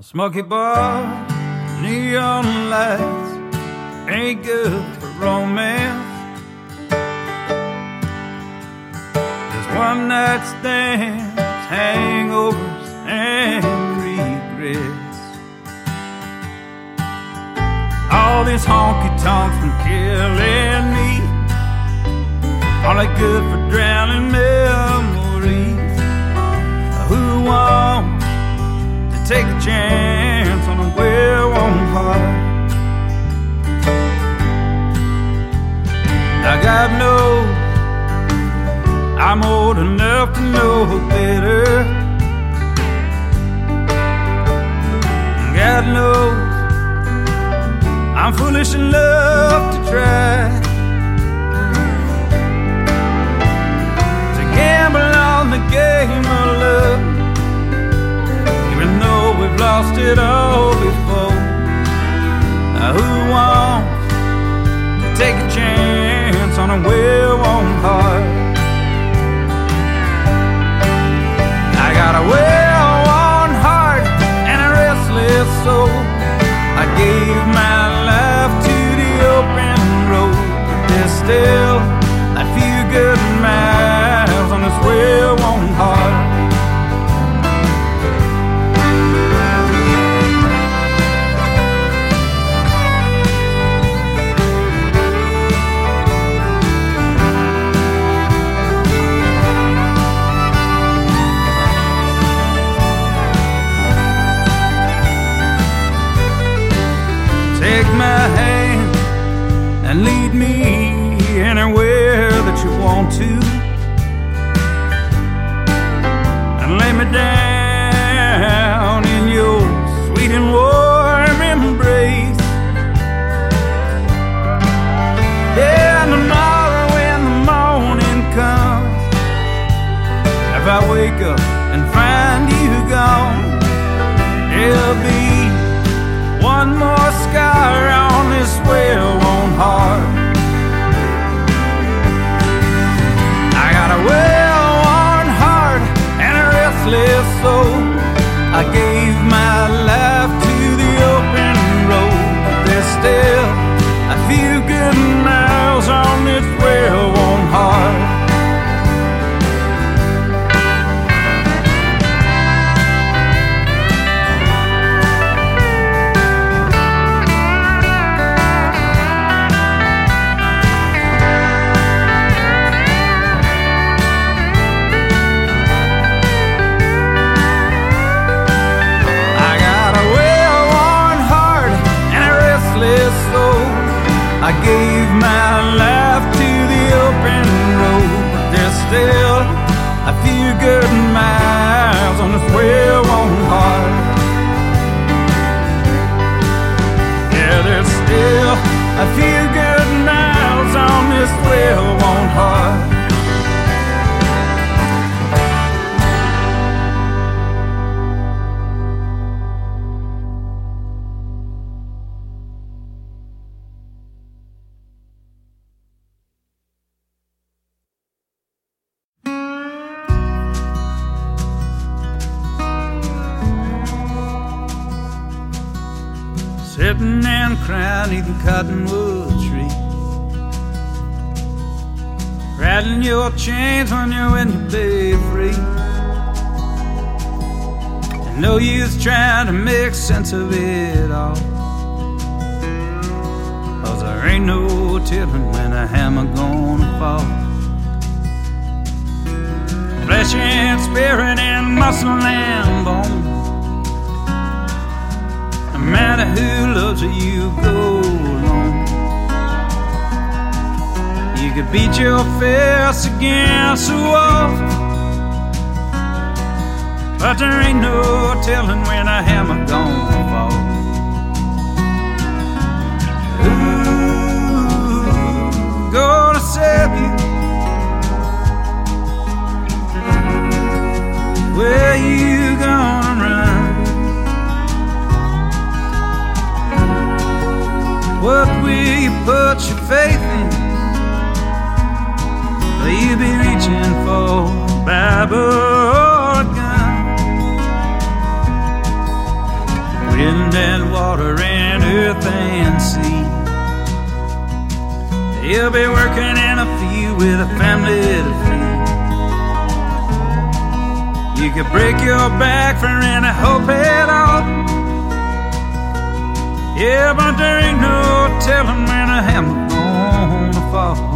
Smoky bar, neon lights ain't good for romance. Just one night stands, hangovers, and regrets. All this honky tonks from killing me, all that good for drowning memories. Who wants? to take a chance on a well-worn heart. Now God knows I'm old enough to know better. God knows I'm foolish enough to try to gamble on the game of love even though we've lost it all before. Now, who wants to take a chance on a got a well-worn heart and a restless soul. I gave my life to the open road, but there's still a few good miles on this well. And lead me anywhere that you want to. And lay me down in your sweet and warm embrace. Yeah, and tomorrow when the morning comes, if I wake up and find you gone, there'll be one more scar on this well-worn restless soul. I gave cottonwood tree. Rattling your chains when you're in you play free. And no use trying to make sense of it all. Cause there ain't no telling when a hammer gonna fall. Flesh and spirit and muscle and bone. No matter who loves you go could beat your fist against the wall. But there ain't no telling when a hammer gonna fall. Who gonna save you? Where you gonna run? What will you put your faith in? Will be reaching for gun? Wind and water and earth and sea. You'll be working in a field with a family to feed. You could break your back for any hope at all. Yeah, but there ain't no telling when a hammer gonna fall.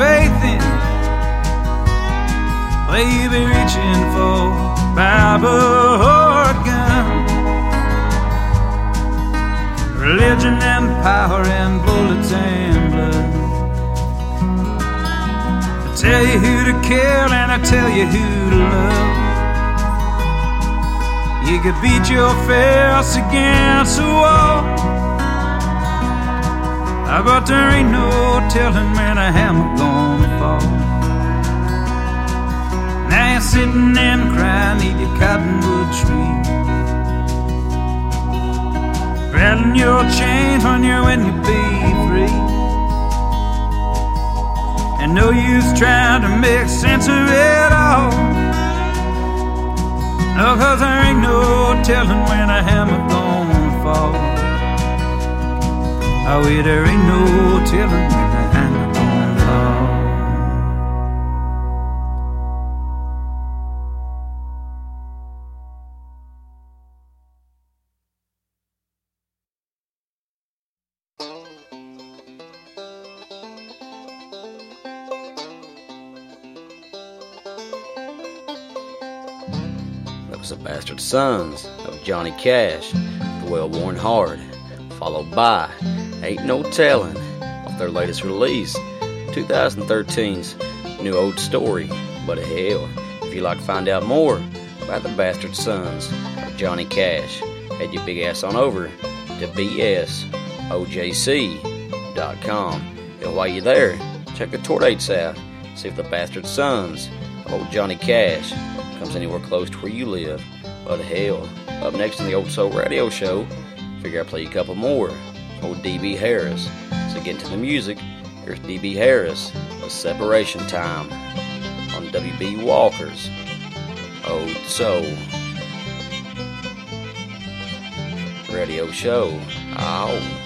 Faith in? Will you be reaching for Bible or gun? Religion and power and bullets and blood. I tell you who to kill and I tell you who to love. You could beat your face against the wall. But there ain't no telling when a hammer gonna fall. Now you're sitting and crying neath your cottonwood tree. Rattling your chains when you're when you be free. And no use trying to make sense of it all. No, cause there ain't no telling when a hammer gonna fall. Oh, yeah, there ain't no telling when a hammer gonna fall. That the Bastard Sons of Johnny Cash, The Well Worn Hard, followed by Ain't No telling off their latest release, 2013's New Old Story. But hell, if you'd like to find out more about the Bastard Sons of Johnny Cash, head your big ass on over to bsojc.com. And while you're there, check the tour dates out. See if the Bastard Sons of old Johnny Cash comes anywhere close to where you live. But hell, up next in the Old Soul Radio Show, figure I'll play a couple more. Old DB Harris. So get into the music. Here's DB Harris with Separation Time on WB Walker's Old Soul Radio Show. Ow.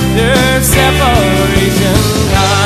After separation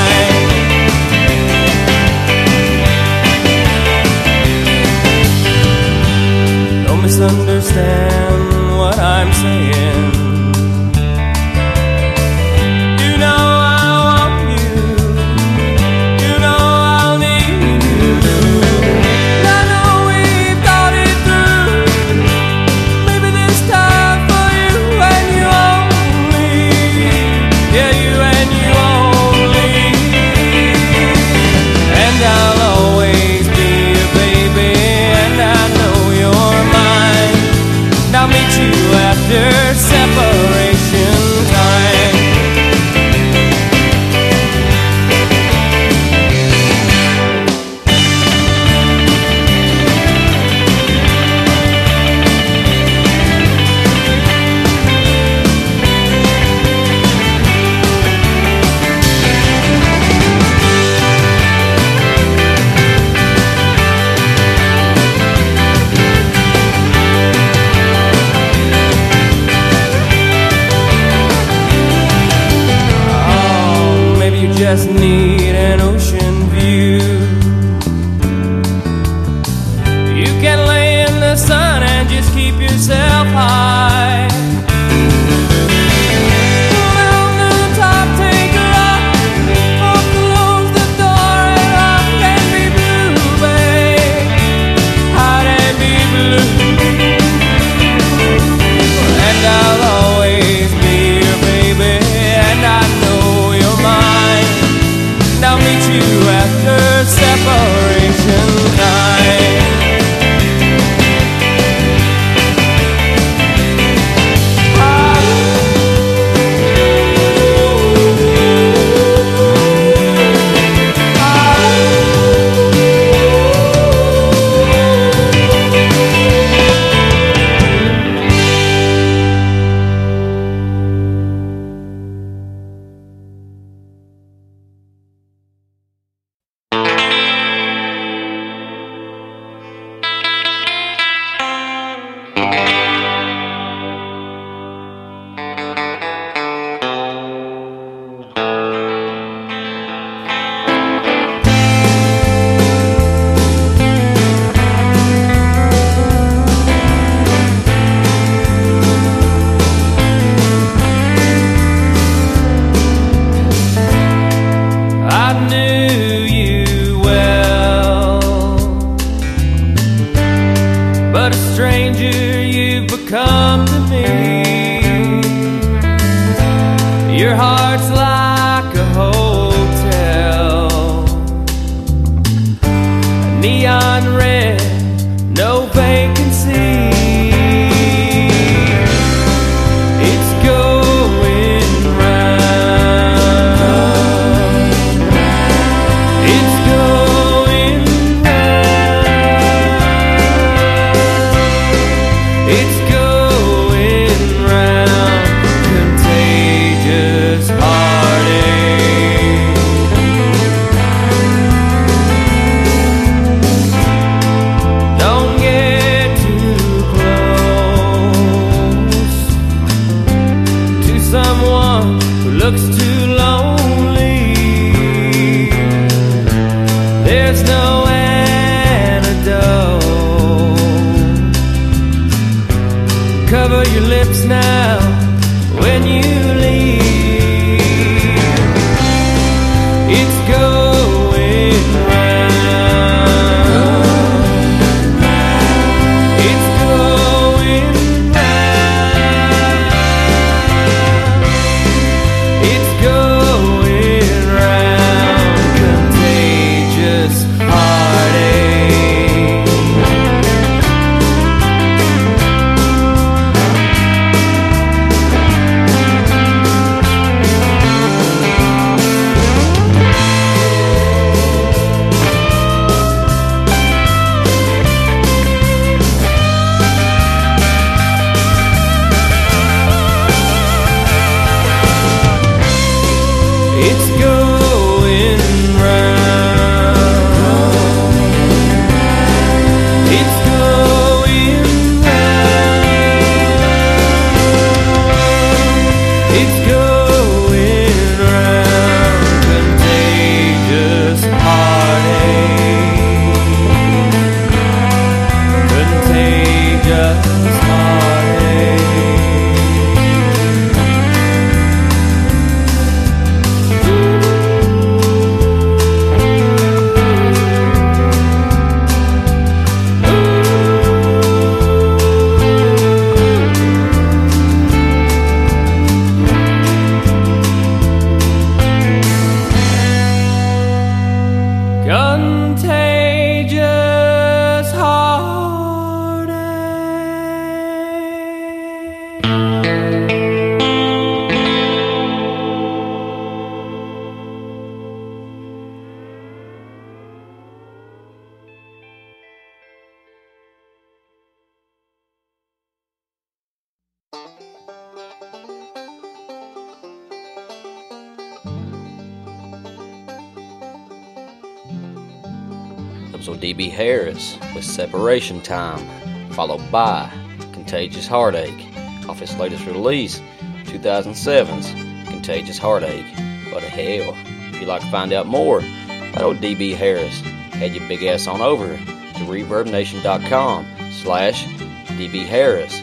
Separation Time, followed by Contagious Heartache off his latest release, 2007's Contagious Heartache. But hell, if you'd like to find out more about old DB Harris, head your big ass on over to ReverbNation.com slash DB Harris.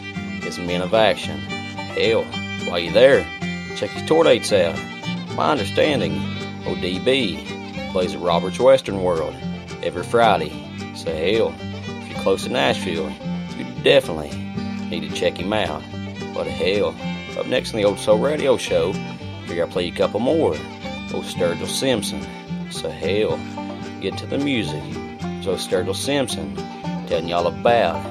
Some men of action. Hell, while you're there, check his tour dates out. My understanding, ODB plays at Robert's Western World every Friday. So hell, close to Nashville, you definitely need to check him out. What But hell, up next in the Old Soul Radio Show, figure I'll play a couple more. Old Sturgill Simpson. So hell, get to the music. So Sturgill Simpson telling y'all about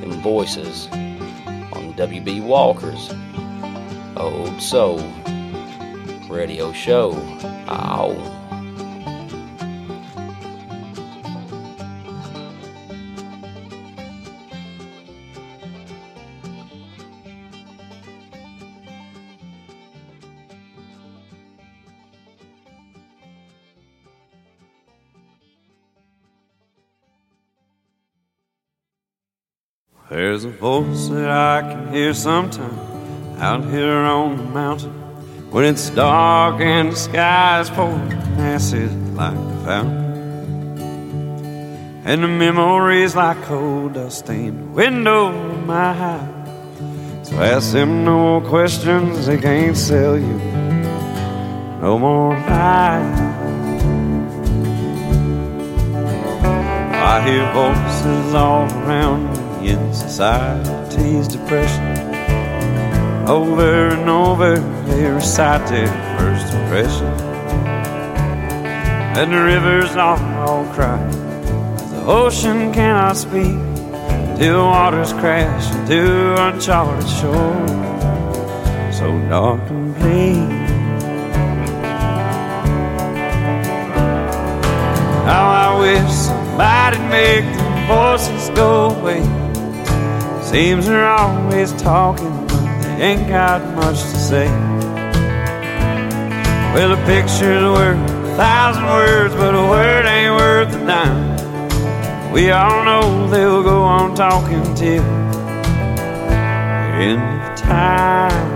them voices on WB Walker's Old Soul Radio Show. Ow. There's a voice that I can hear sometime out here on the mountain when it's dark and the sky's pouring acid like a fountain. And the memories like coal dust stain the window of my house. So ask them no more questions, they can't sell you no more lies. I hear voices all around me in society's depression. Over and over they recite their first impression. And the rivers all, cry. The ocean cannot speak till waters crash into uncharted shore. So dark and bleak. How I wish somebody'd make the voices go away. Seems they're always talking, but they ain't got much to say. Well, a picture's worth a thousand words, but a word ain't worth a dime. We all know they'll go on talking till the end of time.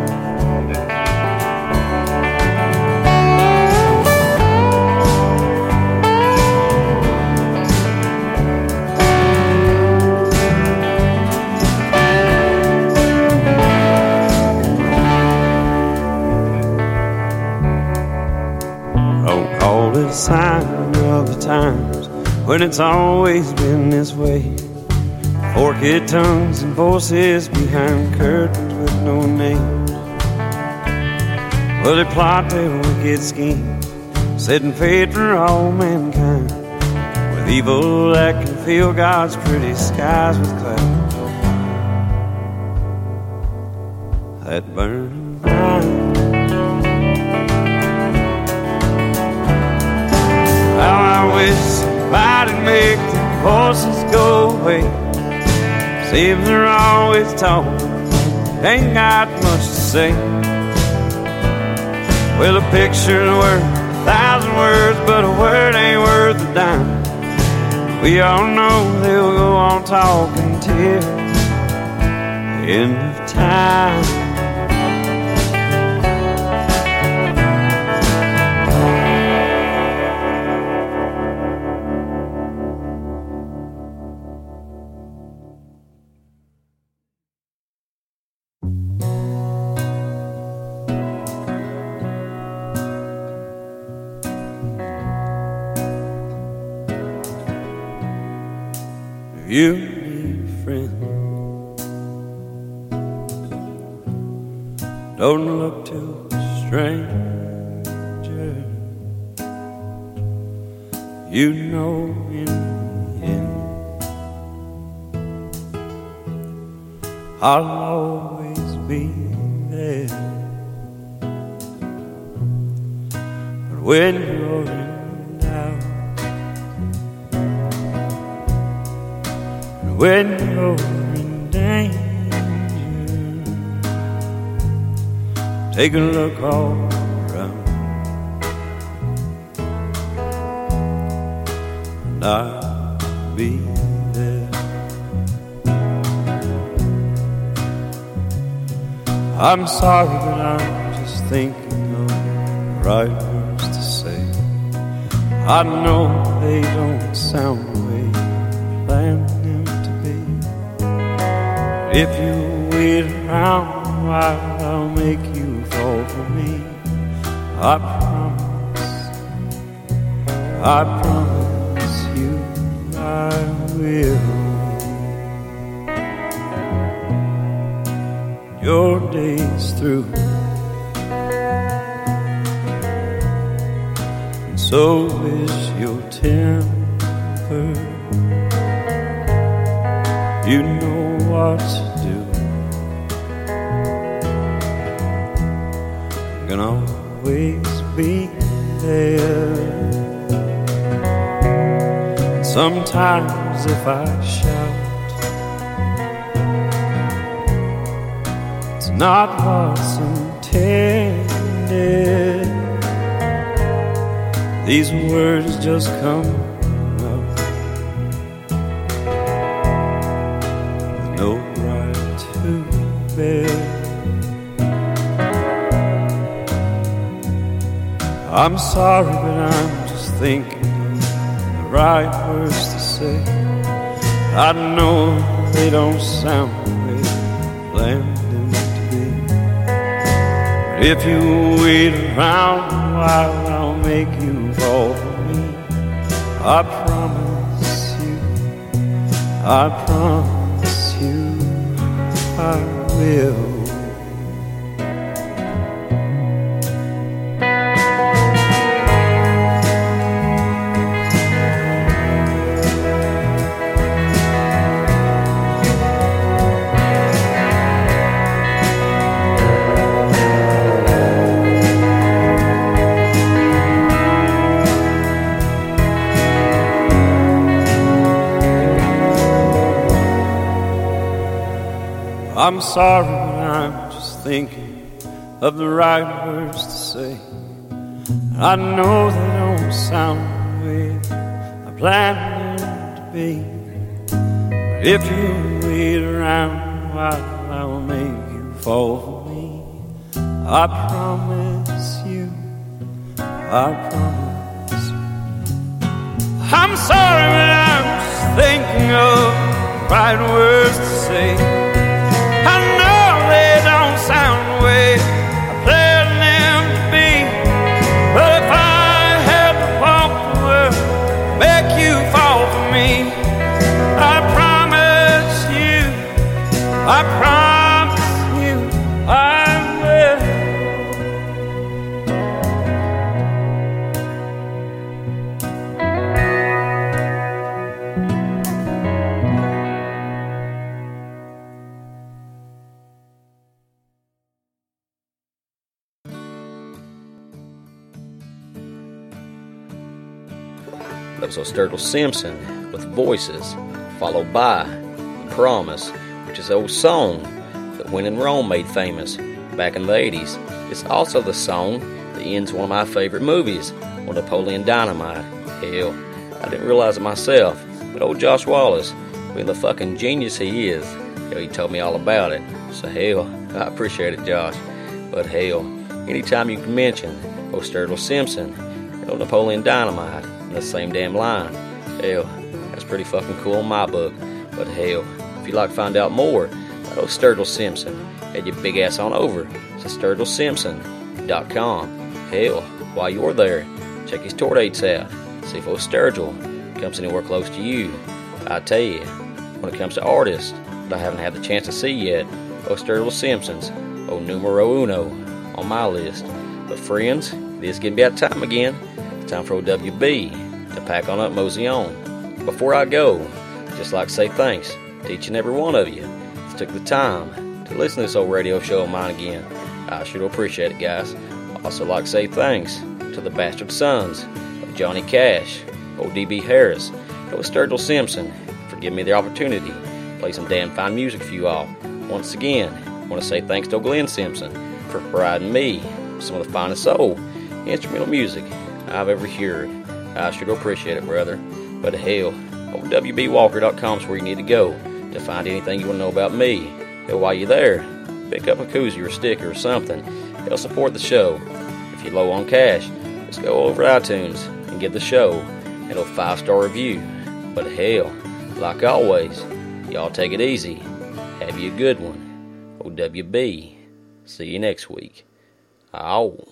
Sign of the times when it's always been this way. Forked tongues and voices behind curtains with no names. Well, they plot their wicked scheme, setting fate for all mankind. With evil that can fill God's pretty skies with clouds. That Seems they're always talking, ain't got much to say. Well, a picture's worth a thousand words, but a word ain't worth a dime. We all know they'll go on talking till the end of time. You need. Don't look to a stranger. You know in the end, I'll always be there. But when when you're in danger. Take a look all around, and I'll be there. I'm sorry, but I'm just thinking of the right words to say. I know they don't sound the way if you wait around I'll make you fall for me. I promise, I promise you I will. Your day's through. and so is your temper. You know what Sometimes if I shout, it's not what's intended. These words just come out with no right to bear. I'm sorry, but I'm just thinking the right words say. I know they don't sound I planned them to be. But if you wait around while, I'll make you fall for me. I promise you, I promise you, I will. I'm sorry I'm just thinking of the right words to say. I know they don't sound the way I planned them to be. But if you wait around while, I will make you fall for me. I promise you, I promise. I'm sorry but I'm just thinking of the right words to say. Simpson with Voices, followed by Promise, which is an old song that When in Rome made famous back in the 80s. It's also the song that ends one of my favorite movies, on Napoleon Dynamite. Hell, I didn't realize it myself, but old Josh Wallace, being the fucking genius he is, hell, he told me all about it. So hell, (laughs) I appreciate it, Josh. But hell, anytime you can mention old Sturgill Simpson and old Napoleon Dynamite in the same damn line, hell, that's pretty fucking cool in my book. But hell, if you'd like to find out more about old Sturgill Simpson, head your big ass on over to SturgillSimpson.com. Hell, while you're there, check his tour dates out. See if old Sturgill comes anywhere close to you. I tell you, when it comes to artists that I haven't had the chance to see yet, old Sturgill Simpson's old numero uno on my list. But friends, it is getting about time again. It's time for OWB to pack on up mosey on. Before I go, just like to say thanks to each and every one of you that took the time to listen to this old radio show of mine again. I sure appreciate it, guys. Also like to say thanks to the bastard sons of Johnny Cash, old DB Harris, and Sturgill Simpson for giving me the opportunity to play some damn fine music for you all. Once again, I want to say thanks to Glenn Simpson for providing me some of the finest soul instrumental music I've ever heard. I sure do appreciate it, brother. But hell, old WBWalker.com is where you need to go to find anything you want to know about me. And while you're there, pick up a koozie or a sticker or something. Help support the show. If you're low on cash, just go over iTunes and give the show a little five star review. But hell, like always, y'all take it easy. Have you a good one. OWB. See you next week. Ow.